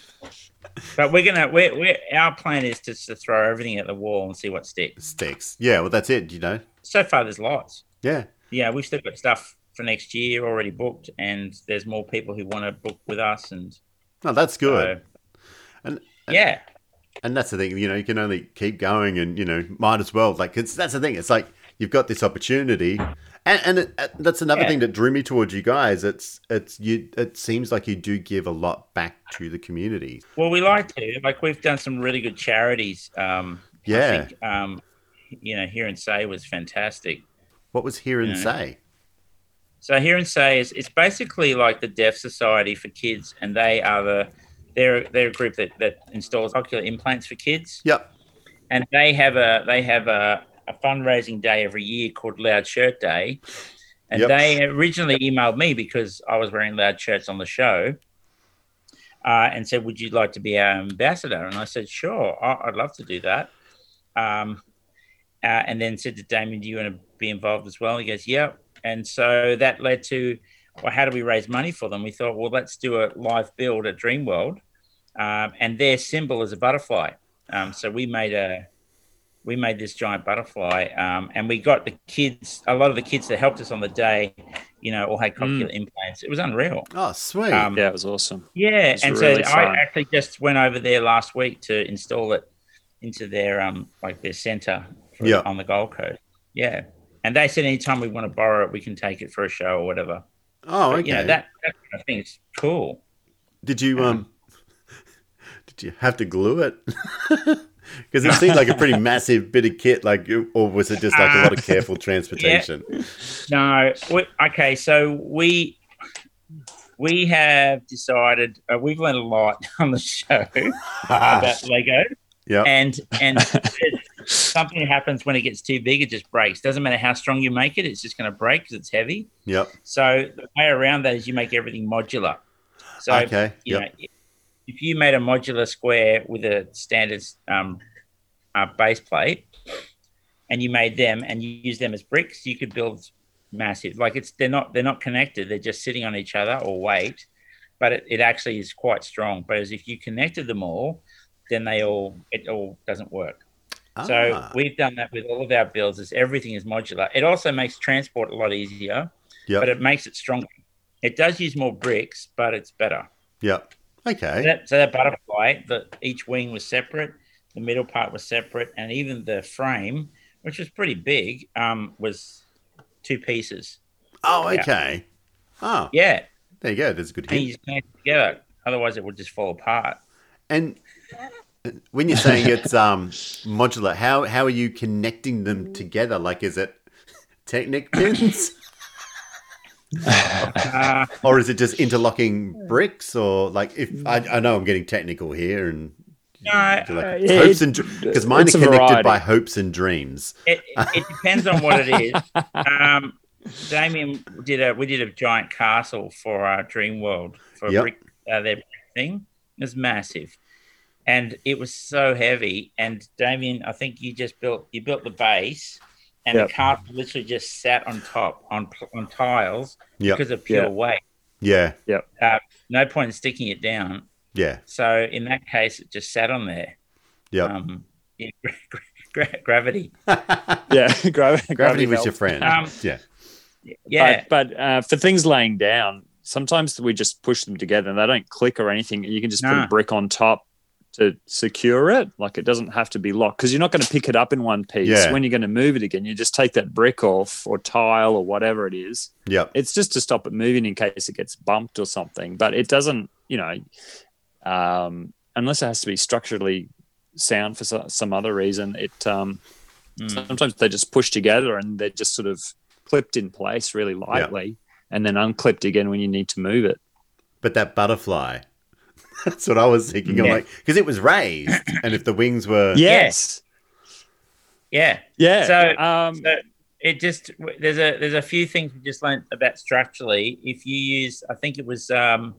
But we're gonna we're, we're our plan is just to throw everything at the wall and see what sticks. sticks. Yeah, well, that's it. You know. So far, there's lots. Yeah. yeah, we've still got stuff for next year already booked, and there's more people who want to book with us, and No, that's good. so, And- yeah, and that's the thing. You know, you can only keep going, and you know, might as well. Like it's that's the thing. It's like you've got this opportunity, and and it, uh, that's another Yeah. thing that drew me towards you guys. It's it's you. It seems like you do give a lot back to the community. well, we like to like we've done some really good charities. Um, Yeah. I think, um, you know, Hear and Say was fantastic. What was hear and say? So Hear and Say is it's basically like the Deaf Society for kids, and they are the they're they're a group that that installs cochlear implants for kids. Yep. and they have a they have a, a fundraising day every year called Loud Shirt Day, and Yep. they originally emailed me because I was wearing loud shirts on the show, uh, and said, "Would you like to be our ambassador?" And I said, "Sure, I- I'd love to do that." Um, uh, and then said to Damien, "Do you want to be involved as well?" He goes, "Yep." And so that led to, well, how do we raise money for them? We thought, well, let's do a live build at Dreamworld, um, and their symbol is a butterfly. Um, so we made a we made this giant butterfly, um, and we got the kids. A lot of the kids that helped us on the day, you know, all had cochlear implants. It was unreal. Oh, sweet. Um, Yeah, it was awesome. Yeah, It's and really so I actually just went over there last week to install it into their um like their center for- Yeah. on the Gold Coast. Yeah, and they said anytime we want to borrow it, we can take it for a show or whatever. oh, But, okay. You know that that kind of thing is cool. Did you um? Did you have to glue it? Because it seemed like a pretty massive bit of kit, like, or was it just like a lot of careful transportation? No, we, okay, so we we have decided uh, we've learned a lot on the show about Lego, yeah. and and something happens when it gets too big, it just breaks. Doesn't matter how strong you make it, it's just going to break because it's heavy. Yep. So the way around that is you make everything modular. So Okay. you Yep. know, if you made a modular square with a standard um, uh, base plate, and you made them and you use them as bricks, you could build massive. Like it's they're not they're not connected; they're just sitting on each other or weight, but it, it actually is quite strong. Whereas if you connected them all, then they all it all doesn't work. So Ah. we've done that with all of our builds. Is everything is modular. It also makes transport a lot easier, Yep. but it makes it stronger. It does use more bricks, but it's better. Yep. So Okay. that, so that butterfly, the each wing was separate, the middle part was separate, and even the frame, which was pretty big, um, was two pieces. Oh, Yeah. okay. Oh, Yeah, there you go. There's a good and you hint. just it together. Otherwise, it would just fall apart. And when you're saying it's um modular, how how are you connecting them together? Like, is it Technic pins, or is it just interlocking bricks? Or like, if I, I know I'm getting technical here, and no, like Uh, hopes it- and because mine are connected variety. by hopes and dreams. it, it depends on what it is. Um, Damien did a we did a giant castle for our Dreamworld for Yep. brick, uh, their brick thing. It was massive, and it was so heavy. And Damien, I think you just built you built the base, and Yep. the castle literally just sat on top on on tiles Yep. because of pure Yeah. weight. Yeah. Uh, no point in sticking it down. Yeah. So in that case, it just sat on there. Yep. Um, yeah, gra- gra- gravity. Yeah, gravity, Gravity was melts. your friend. Um, yeah. Yeah. But, but uh, for things laying down, sometimes we just push them together and they don't click or anything. You can just put a brick on top to secure it. Like it doesn't have to be locked because you're not going to pick it up in one piece. Yeah. When you're going to move it again, you just take that brick off or tile or whatever it is. Yep. It's just to stop it moving in case it gets bumped or something. But it doesn't, you know, um, unless it has to be structurally sound for some other reason. It um, Mm. sometimes they just push together and they're just sort of clipped in place really lightly and then unclipped again when you need to move it. But that butterfly. That's what I was thinking. I'm like, because it was raised, and if the wings were, Yes. Yeah. Yeah. So- um, So it just there's a there's a few things we just learned about structurally. If you use, I think it was um,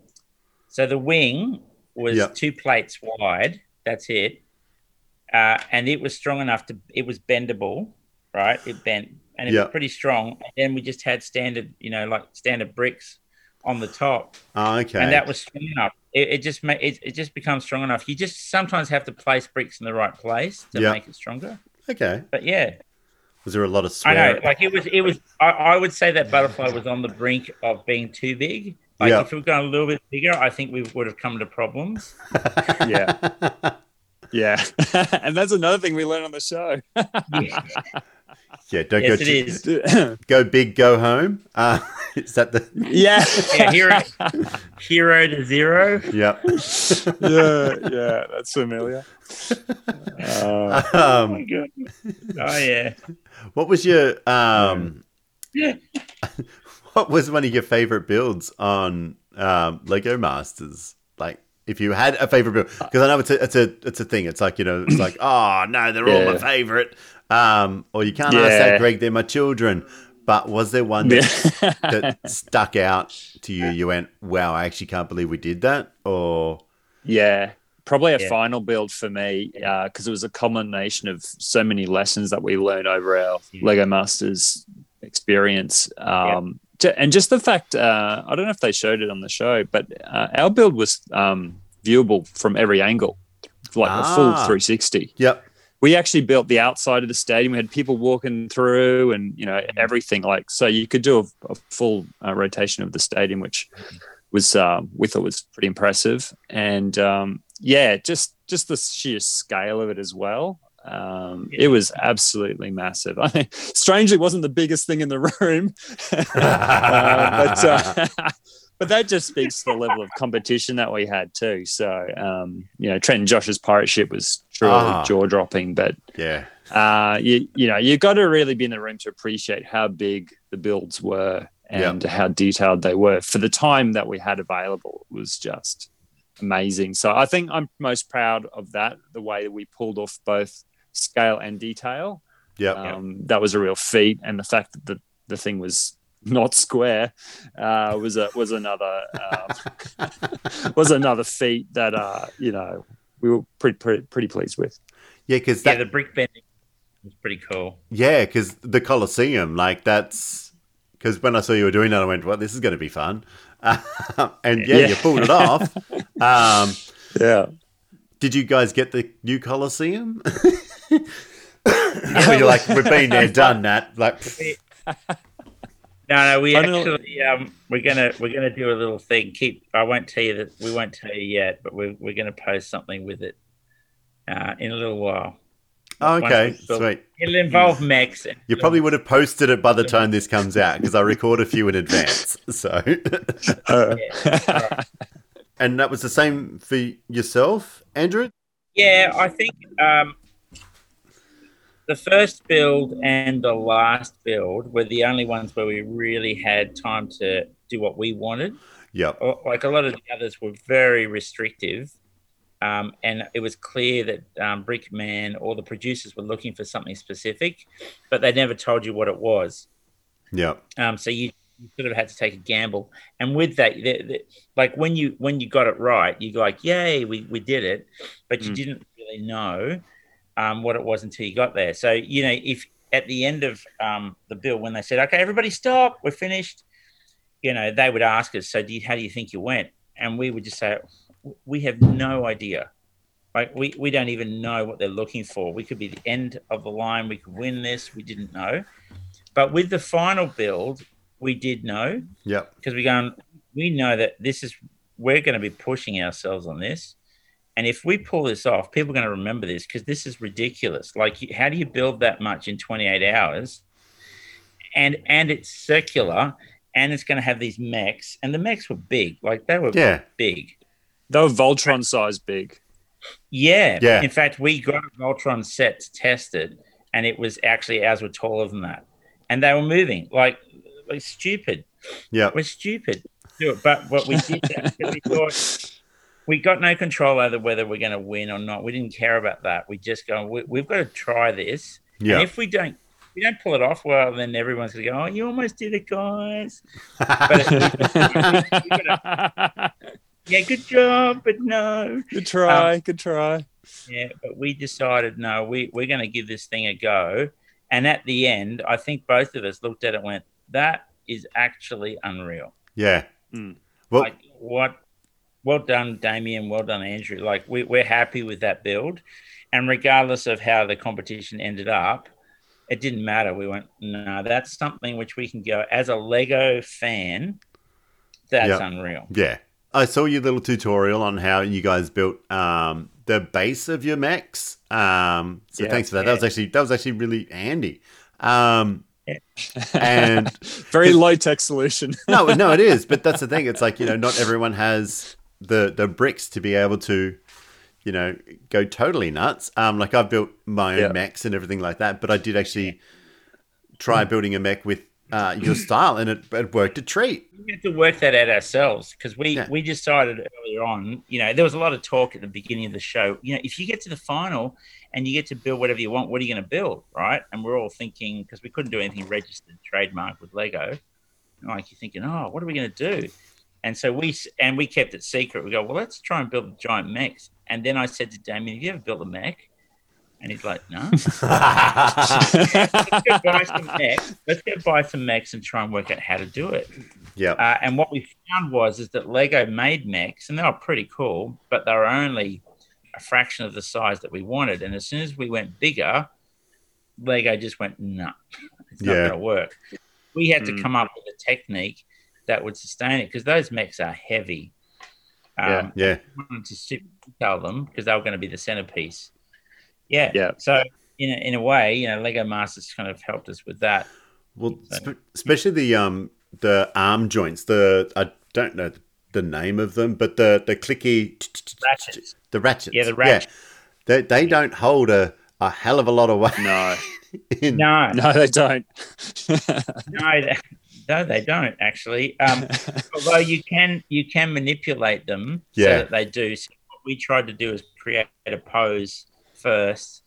so the wing was Yep. two plates wide. That's it, uh, and it was strong enough to it was bendable, right? It bent and it Yep. was pretty strong. And then we just had standard, you know, like standard bricks on the top, oh, okay, and that was strong enough. It, it just ma- it, it just becomes strong enough. You just sometimes have to place bricks in the right place to Yep. make it stronger. okay. But yeah, Was there a lot of I know, like it was, it was. I, I would say that butterfly was on the brink of being too big. Like Yeah. if it had gone a little bit bigger, I think we would have come to problems. Yeah. yeah. and that's another thing we learned on the show. Yeah. Yeah, don't yes, go it too, is. go big, go home. Uh, is that the? yeah. Yeah, hero, hero to zero. Yep. yeah. Yeah. That's familiar. Uh, Oh my um, god! Oh yeah. what was your um? Yeah. what was one of your favorite builds on um, Lego Masters? Like, if you had a favorite build, because I know it's a it's a it's a thing. It's like you know, it's like oh no, they're all my favorite. Um, or you can't ask that, Greg. They're my children. But was there one that, that stuck out to you? You went, wow, I actually can't believe we did that. Or Yeah, probably a Yeah. final build for me because it was a combination of so many lessons that we learned over our Yeah. Lego Masters experience. Um, ju- And just the fact, uh, I don't know if they showed it on the show, but uh, our build was um, viewable from every angle, like a full Ah. 360 yep, we actually built the outside of the stadium. We had people walking through, and you know everything. Like so, you could do a, a full uh, rotation of the stadium, which was um, we thought was pretty impressive. And um, yeah, just just the sheer scale of it as well. Um, it was absolutely massive. I mean, strangely, it wasn't the biggest thing in the room, uh, but uh, but that just speaks to the level of competition that we had too. So um, you know, Trent and Josh's pirate ship was truly Ah. jaw dropping, but yeah, uh, you you know you've got to really be in the room to appreciate how big the builds were and how detailed they were for the time that we had available. It was just amazing. So I think I'm most proud of that. The way that we pulled off both scale and detail. yep, Um, that was a real feat, and the fact that the, the thing was not square uh, was a was another um, was another feat that uh, you know we were pretty pretty, pretty pleased with. yeah, because Yeah, the brick bending was pretty cool. yeah, because the Colosseum, like that's because when I saw you were doing that, I went, well, this is going to be fun, and yeah, Yeah. you pulled it off. Um, Yeah. did you guys get the new Colosseum? You're like, we've been there, done that. Like, No, no, we Funnily- actually um, we're gonna we're gonna do a little thing. Keep I won't tell you that we won't tell you yet, but we're we're gonna post something with it uh, in a little while. okay, Once sweet. It'll involve Max. You probably would have posted it by the time this comes out because I record a few in advance. So, Uh, and that was the same for yourself, Andrew. Yeah, I think um, the first build and the last build were the only ones where we really had time to do what we wanted. Yep. Or- Like a lot of the others were very restrictive. Um, and it was clear that um, Brickman or the producers were looking for something specific, but they never told you what it was. Yep. Um, so you, you sort of had to take a gamble. And with that, the, the, like when you when you got it right, you go like, "Yay, we, we did it!" But you Mm. didn't really know um, what it was until you got there. So you know, if at the end of um, the bill, when they said, "Okay, everybody, stop, we're finished," you know, they would ask us, "So, do you, how do you think you went?" And we would just say, "We have no idea." Like we, we don't even know what they're looking for. We could be the end of the line. We could win this. We didn't know. But with the final build, we did know Yeah. because we going we know that this is we're going to be pushing ourselves on this and if we pull this off people are going to remember this because this is ridiculous. Like how do you build that much in 28 hours? And and it's circular and it's going to have these mechs and the mechs were big. Like they were Yeah. big. They were Voltron size big. yeah. Yeah. in fact we got a Voltron set to test it and it was actually ours were taller than that. And they were moving. Like like stupid. Yeah, we're stupid. Do it. But what we did that we thought we got no control over whether we're going to win or not. We didn't care about that. We just go, we, we've got to try this. And if we don't, if we don't pull it off well, then everyone's going to go, oh, you almost did it, guys. But yeah, good job, but no. good try, good try. Yeah, but we decided no, we we're going to give this thing a go. And at the end, I think both of us looked at it and went, that is actually unreal. yeah. Mm. Well, like what well done damien well done andrew like we, we're happy with that build and regardless of how the competition ended up it didn't matter we went no that's something which we can go as a lego fan that's Yeah. unreal Yeah. I saw your little tutorial on how you guys built um, the base of your mechs. Um, so Yeah. thanks for that. That was actually that was actually really handy. Um, Yeah. and Very low tech solution. no, no, it is. But that's the thing. It's like you know, not everyone has the the bricks to be able to, you know, go totally nuts. Um, like I've built my own Yeah. mechs and everything like that, but I did actually try building a mech with uh, your style, and it, it worked a treat. we had to work that out ourselves because we Yeah. we decided earlier on you know there was a lot of talk at the beginning of the show you know if you get to the final and you get to build whatever you want what are you going to build right and we're all thinking because we couldn't do anything registered trademark with lego like you're thinking oh what are we going to do and so we and we kept it secret we go well let's try and build a giant mechs and then i said to damien have you ever built a mech and he's like no let's go buy some mechs let's go buy some mechs and try and work out how to do it yeah, uh, and what we found was is that Lego made mechs, and they were pretty cool, but they were only a fraction of the size that we wanted. And as soon as we went bigger, Lego just went, no, it's not Yeah. going to work. We had to Mm. come up with a technique that would sustain it because those mechs are heavy. Yeah. Um, yeah, we wanted to super detail them because they were going to be the centerpiece. Yeah. Yeah. So in a, in a way, you know, Lego Masters kind of helped us with that. Well, spe- especially the um the arm joints. The I don't know the name of them, but the the clicky Ratchets. the ratchets. Yeah, the ratchet. They they don't hold a, a hell of a lot of weight. no, in- No, no, they don't. no, they, no, they don't actually. Um, although you can you can manipulate them Yeah. so that they do. So what we tried to do is create a pose first.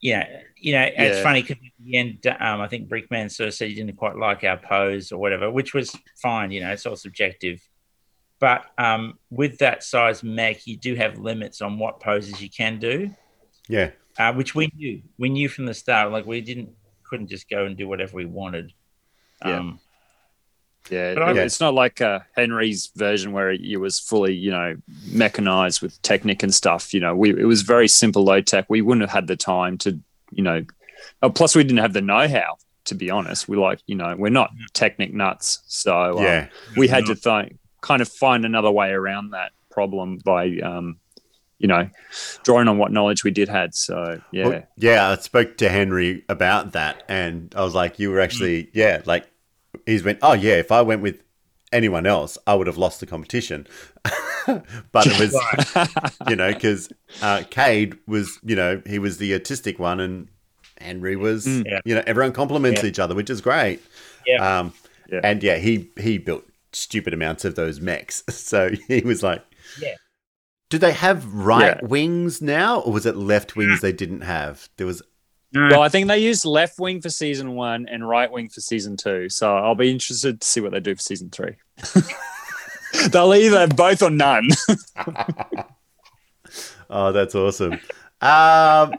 Yeah, you know, it's funny because at the end, um, I think Brickman sort of said he didn't quite like our pose or whatever, which was fine. You know, it's all subjective. But um, with that size mech, you do have limits on what poses you can do yeah, uh, which we knew. We knew from the start. Like we didn't couldn't just go and do whatever we wanted. Yeah. Um, Yeah, But I- it- it's not like uh, Henry's version where it was fully, you know, mechanized with Technic and stuff. You know, we it was very simple, low tech. We wouldn't have had the time to you know, oh, plus we didn't have the know-how. To be honest, we like you know we're not technic nuts, so um, Yeah. we had to th- kind of find another way around that problem by um, you know drawing on what knowledge we did had. So yeah, Well, yeah, I spoke to Henry about that, and I was like, "You were actually, yeah, like." He's went, "Oh yeah, if I went with anyone else, I would have lost the competition." but it was, you know, because uh, Cade was, you know, he was the autistic one, and Henry was, Mm. Yeah. you know, everyone compliments Yeah. each other, which is great. Yeah. Um, Yeah. and yeah, he he built stupid amounts of those mechs, so he was like, Yeah. Do they have right Yeah. wings now, or was it left wings they didn't have? There was No, Well, I think they used left wing for season one and right wing for season two. So I'll be interested to see what they do for season three. They'll either have both or none. Oh, that's awesome. Um,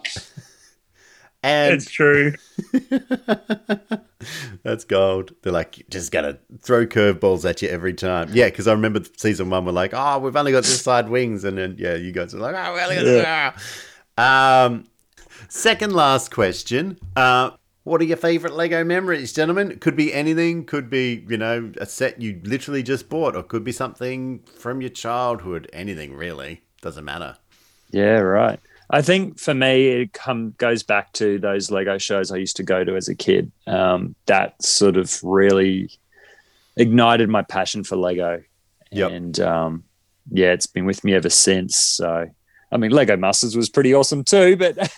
and it's true. that's gold. They're like, just gonna throw curveballs at you every time. Yeah, because I remember season one, we're like, oh, we've only got this side wings, and then yeah, you guys are like, oh, we only got this. Um, second last question. Uh, what are your favorite Lego memories, gentlemen? Could be anything. Could be you know a set you literally just bought, or could be something from your childhood. Anything really doesn't matter. yeah, right. I think for me, it come goes back to those Lego shows I used to go to as a kid. Um, that sort of really ignited my passion for Lego, Yep. and um, yeah, it's been with me ever since. So, I mean, Lego Masters was pretty awesome too, but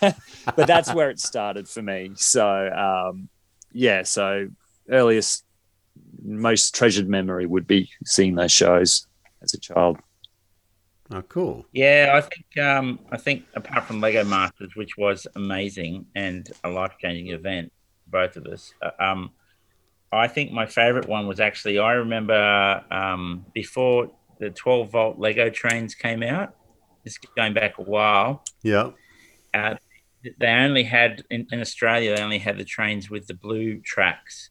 but that's where it started for me. So, um, yeah, so earliest, most treasured memory would be seeing those shows as a child. Oh, cool. Yeah, I think um, I think apart from Lego Masters, which was amazing and a life changing event, for both of us. uh, Um, I think my favorite one was actually I remember um, before the 12 volt Lego trains came out. This is going back a while. Yeah. Uh, they only had in, in Australia. They only had the trains with the blue tracks.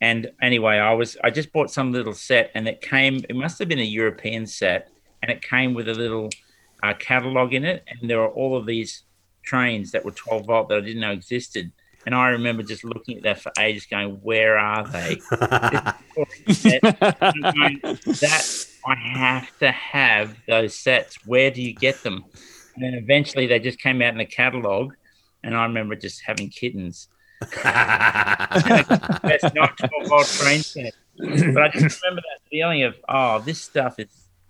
And anyway, I was I just bought some little set, and it came. It must have been a European set, and it came with a little uh, catalog in it, and there were all of these trains that were 12 volt that I didn't know existed. And I remember just looking at that for ages, going, "Where are they?" And that I have to have those sets. Where do you get them? And then eventually they just came out in the catalog, and I remember just having kittens. That's not 12 volt train set. But I just remember that feeling of, oh, this stuff is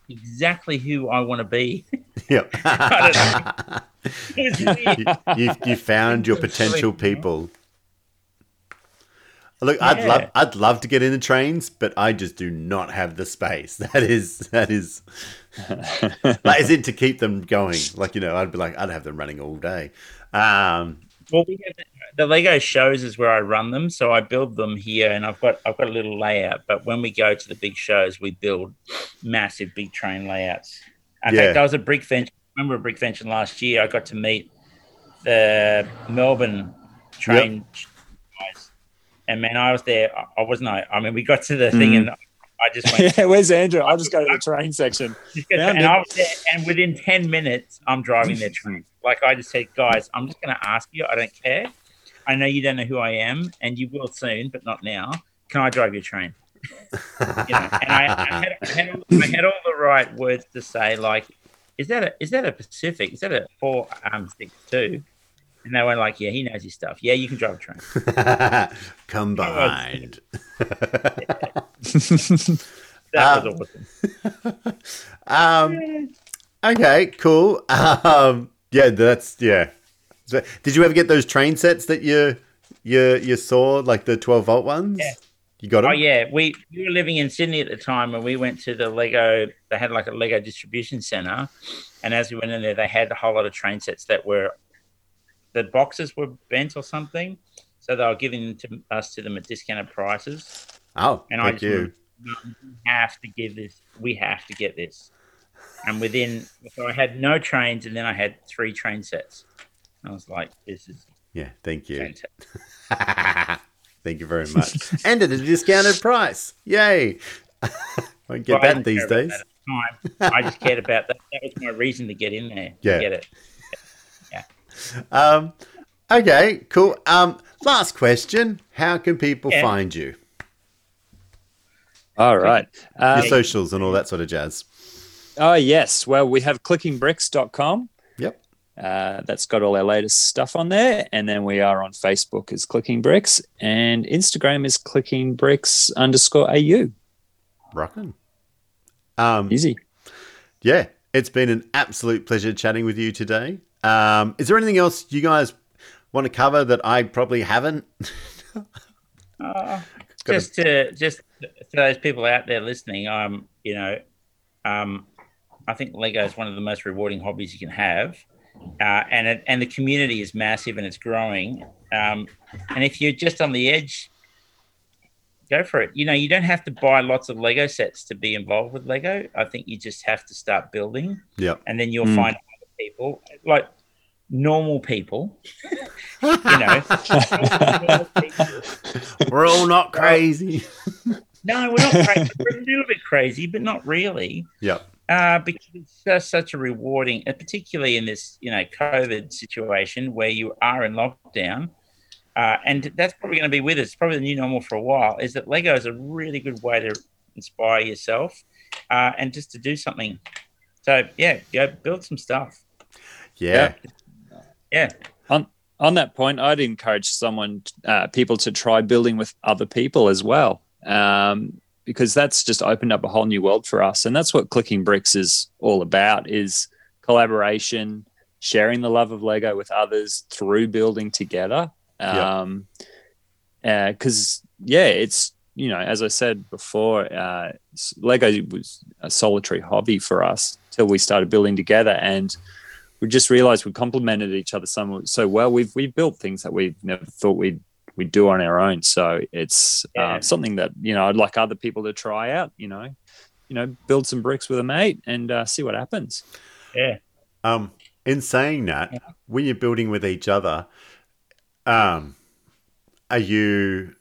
exactly who I want to be. Yep. I It was weird. you, you, you found your potential people. Look, I'd love I'd love to get in the trains, but I just do not have the space. That is that is that is it to keep them going? Like you know, I'd be like I'd have them running all day. Um, Well, we have the Lego shows is where I run them, so I build them here, and I've got I've got a little layout. But when we go to the big shows, we build massive big train layouts. In Yeah. fact, I was at Brickvention. Remember Brickvention last year? I got to meet the Melbourne train guys, and man, I was there. I- wasn't. I, I mean, we got to the thing, Mhm. and I just went. yeah, where's Andrew? I'll just go to the train section. Just get- Found and it. I was there, and within ten minutes, I'm driving their train. Like I just said, guys, I'm just going to ask you. I don't care. I know you don't know who I am, and you will soon, but not now. Can I drive your train? You know, and I, I, had, I, had, all- I had all the right words to say, like, "Is that a is that a Pacific? Is that a four um six two? And they were like, "Yeah, he knows his stuff. Yeah, you can drive a train." combined. That Um, was awesome. um, okay, cool. Um, yeah, that's yeah. So, did you ever get those train sets that you you you saw, like the twelve volt ones? Yeah. You got them? Oh yeah, we we were living in Sydney at the time, and we went to the Lego. They had like a Lego distribution center, and as we went in there, they had a whole lot of train sets that were the boxes were bent or something, so they were giving to us to them at discounted prices. Oh, And I thank just you. we have to give this. We have to get this. And within, so I had no trains, and then I had three train sets. I was like, "This is Yeah, thank you. thank you very much. and at a discounted price. Yay! Won't get Well, that these days. I just cared about that. That was my reason to get in there. Yeah. To get it. Um, Okay, cool. Um, last question: How can people Yeah. find you? All right. Um, Your socials and all that sort of jazz. oh, yes. Well, we have clickingbricks.com. Yep. Uh, that's got all our latest stuff on there. And then we are on Facebook as Clicking Bricks and Instagram is Clicking Bricks underscore AU. Rockin'. Um, Easy. yeah, it's been an absolute pleasure chatting with you today. Um, is there anything else you guys want to cover that I probably haven't? Uh, just to just for those people out there listening, um, you know, um, I think Lego is one of the most rewarding hobbies you can have, uh, and it, and the community is massive and it's growing. Um, and if you're just on the edge, go for it. You know, you don't have to buy lots of Lego sets to be involved with Lego. I think you just have to start building, Yep. and then you'll Mm. find people like normal people. you know. people We're all not crazy. No, we're not crazy. we're a little bit crazy, but not really. Yeah. Uh, because it's just such a rewarding, and particularly in this, you know, COVID situation where you are in lockdown, uh, and that's probably going to be with us. Probably the new normal for a while. Is that Lego is a really good way to inspire yourself, uh, and just to do something. So yeah, go build some stuff. Yeah. Yeah, on on that point, I'd encourage someone, uh, people to try building with other people as well, um, because that's just opened up a whole new world for us, and that's what Clicking Bricks is all about: is collaboration, sharing the love of Lego with others through building together. Yeah. Um, because yeah, it's you know, as I said before, uh, Lego was a solitary hobby for us till we started building together, and we just realized we complemented each other so, so well. We've we've built things that we never thought we'd we'd do on our own. So it's Yeah. uh, something that you know I'd like other people to try out. You know, you know, build some bricks with a mate and uh, see what happens. yeah. Um, in saying that, when you're building with each other, um, are you?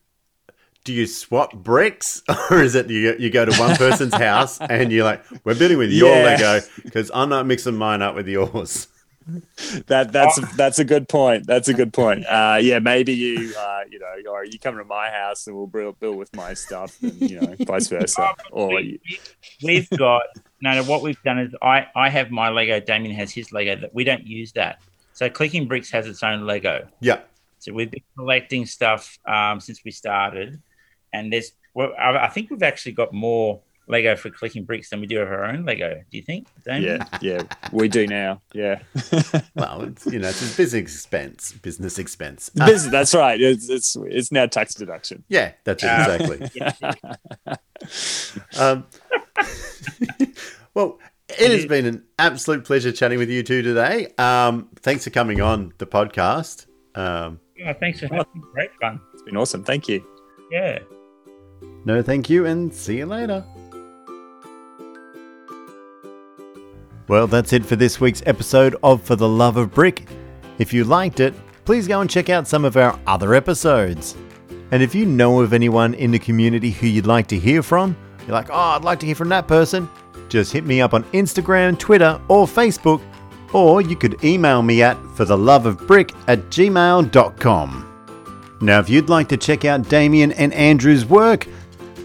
Do you swap bricks, or is it you you go to one person's house and you're like, we're building with your Yeah. Lego because I'm not mixing mine up with yours. That that's that's a good point. That's a good point. Uh, yeah, maybe you uh, you know, or you come to my house and we'll build, build with my stuff, and you know, vice versa. Or you, we, we've got no, no. What we've done is I I have my Lego. Damien has his Lego. That we don't use that. So Clicking Bricks has its own Lego. Yeah, So we've been collecting stuff um, since we started, and there's well, I, I think we've actually got more Lego for Clicking Bricks than we do of our own Lego. Do you think, Damien? yeah, yeah, we do now. Yeah, well, it's, you know, it's a business expense. Business expense. Business- that's right. It's it's it's now tax deduction. yeah, that's it exactly. Um, well, it has been an absolute pleasure chatting with you two today. Um, thanks for coming on the podcast. Um, Oh, thanks for having me. Great fun. It's been awesome. Thank you. Yeah. no, thank you, and see you later. Well, that's it for this week's episode of For the Love of Brick. If you liked it, please go and check out some of our other episodes. And if you know of anyone in the community who you'd like to hear from, you're like, oh, I'd like to hear from that person, just hit me up on Instagram, Twitter, or Facebook, or you could email me at fortheloveofbrick at gmail.com. Now, if you'd like to check out Damien and Andrew's work,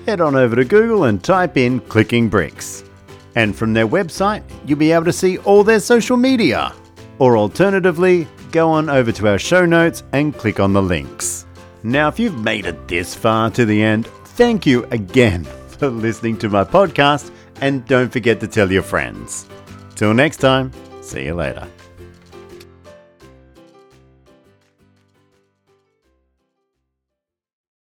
head on over to Google and type in Clicking Bricks. And from their website, you'll be able to see all their social media. Or alternatively, go on over to our show notes and click on the links. Now, if you've made it this far to the end, thank you again for listening to my podcast and don't forget to tell your friends. Till next time, see you later.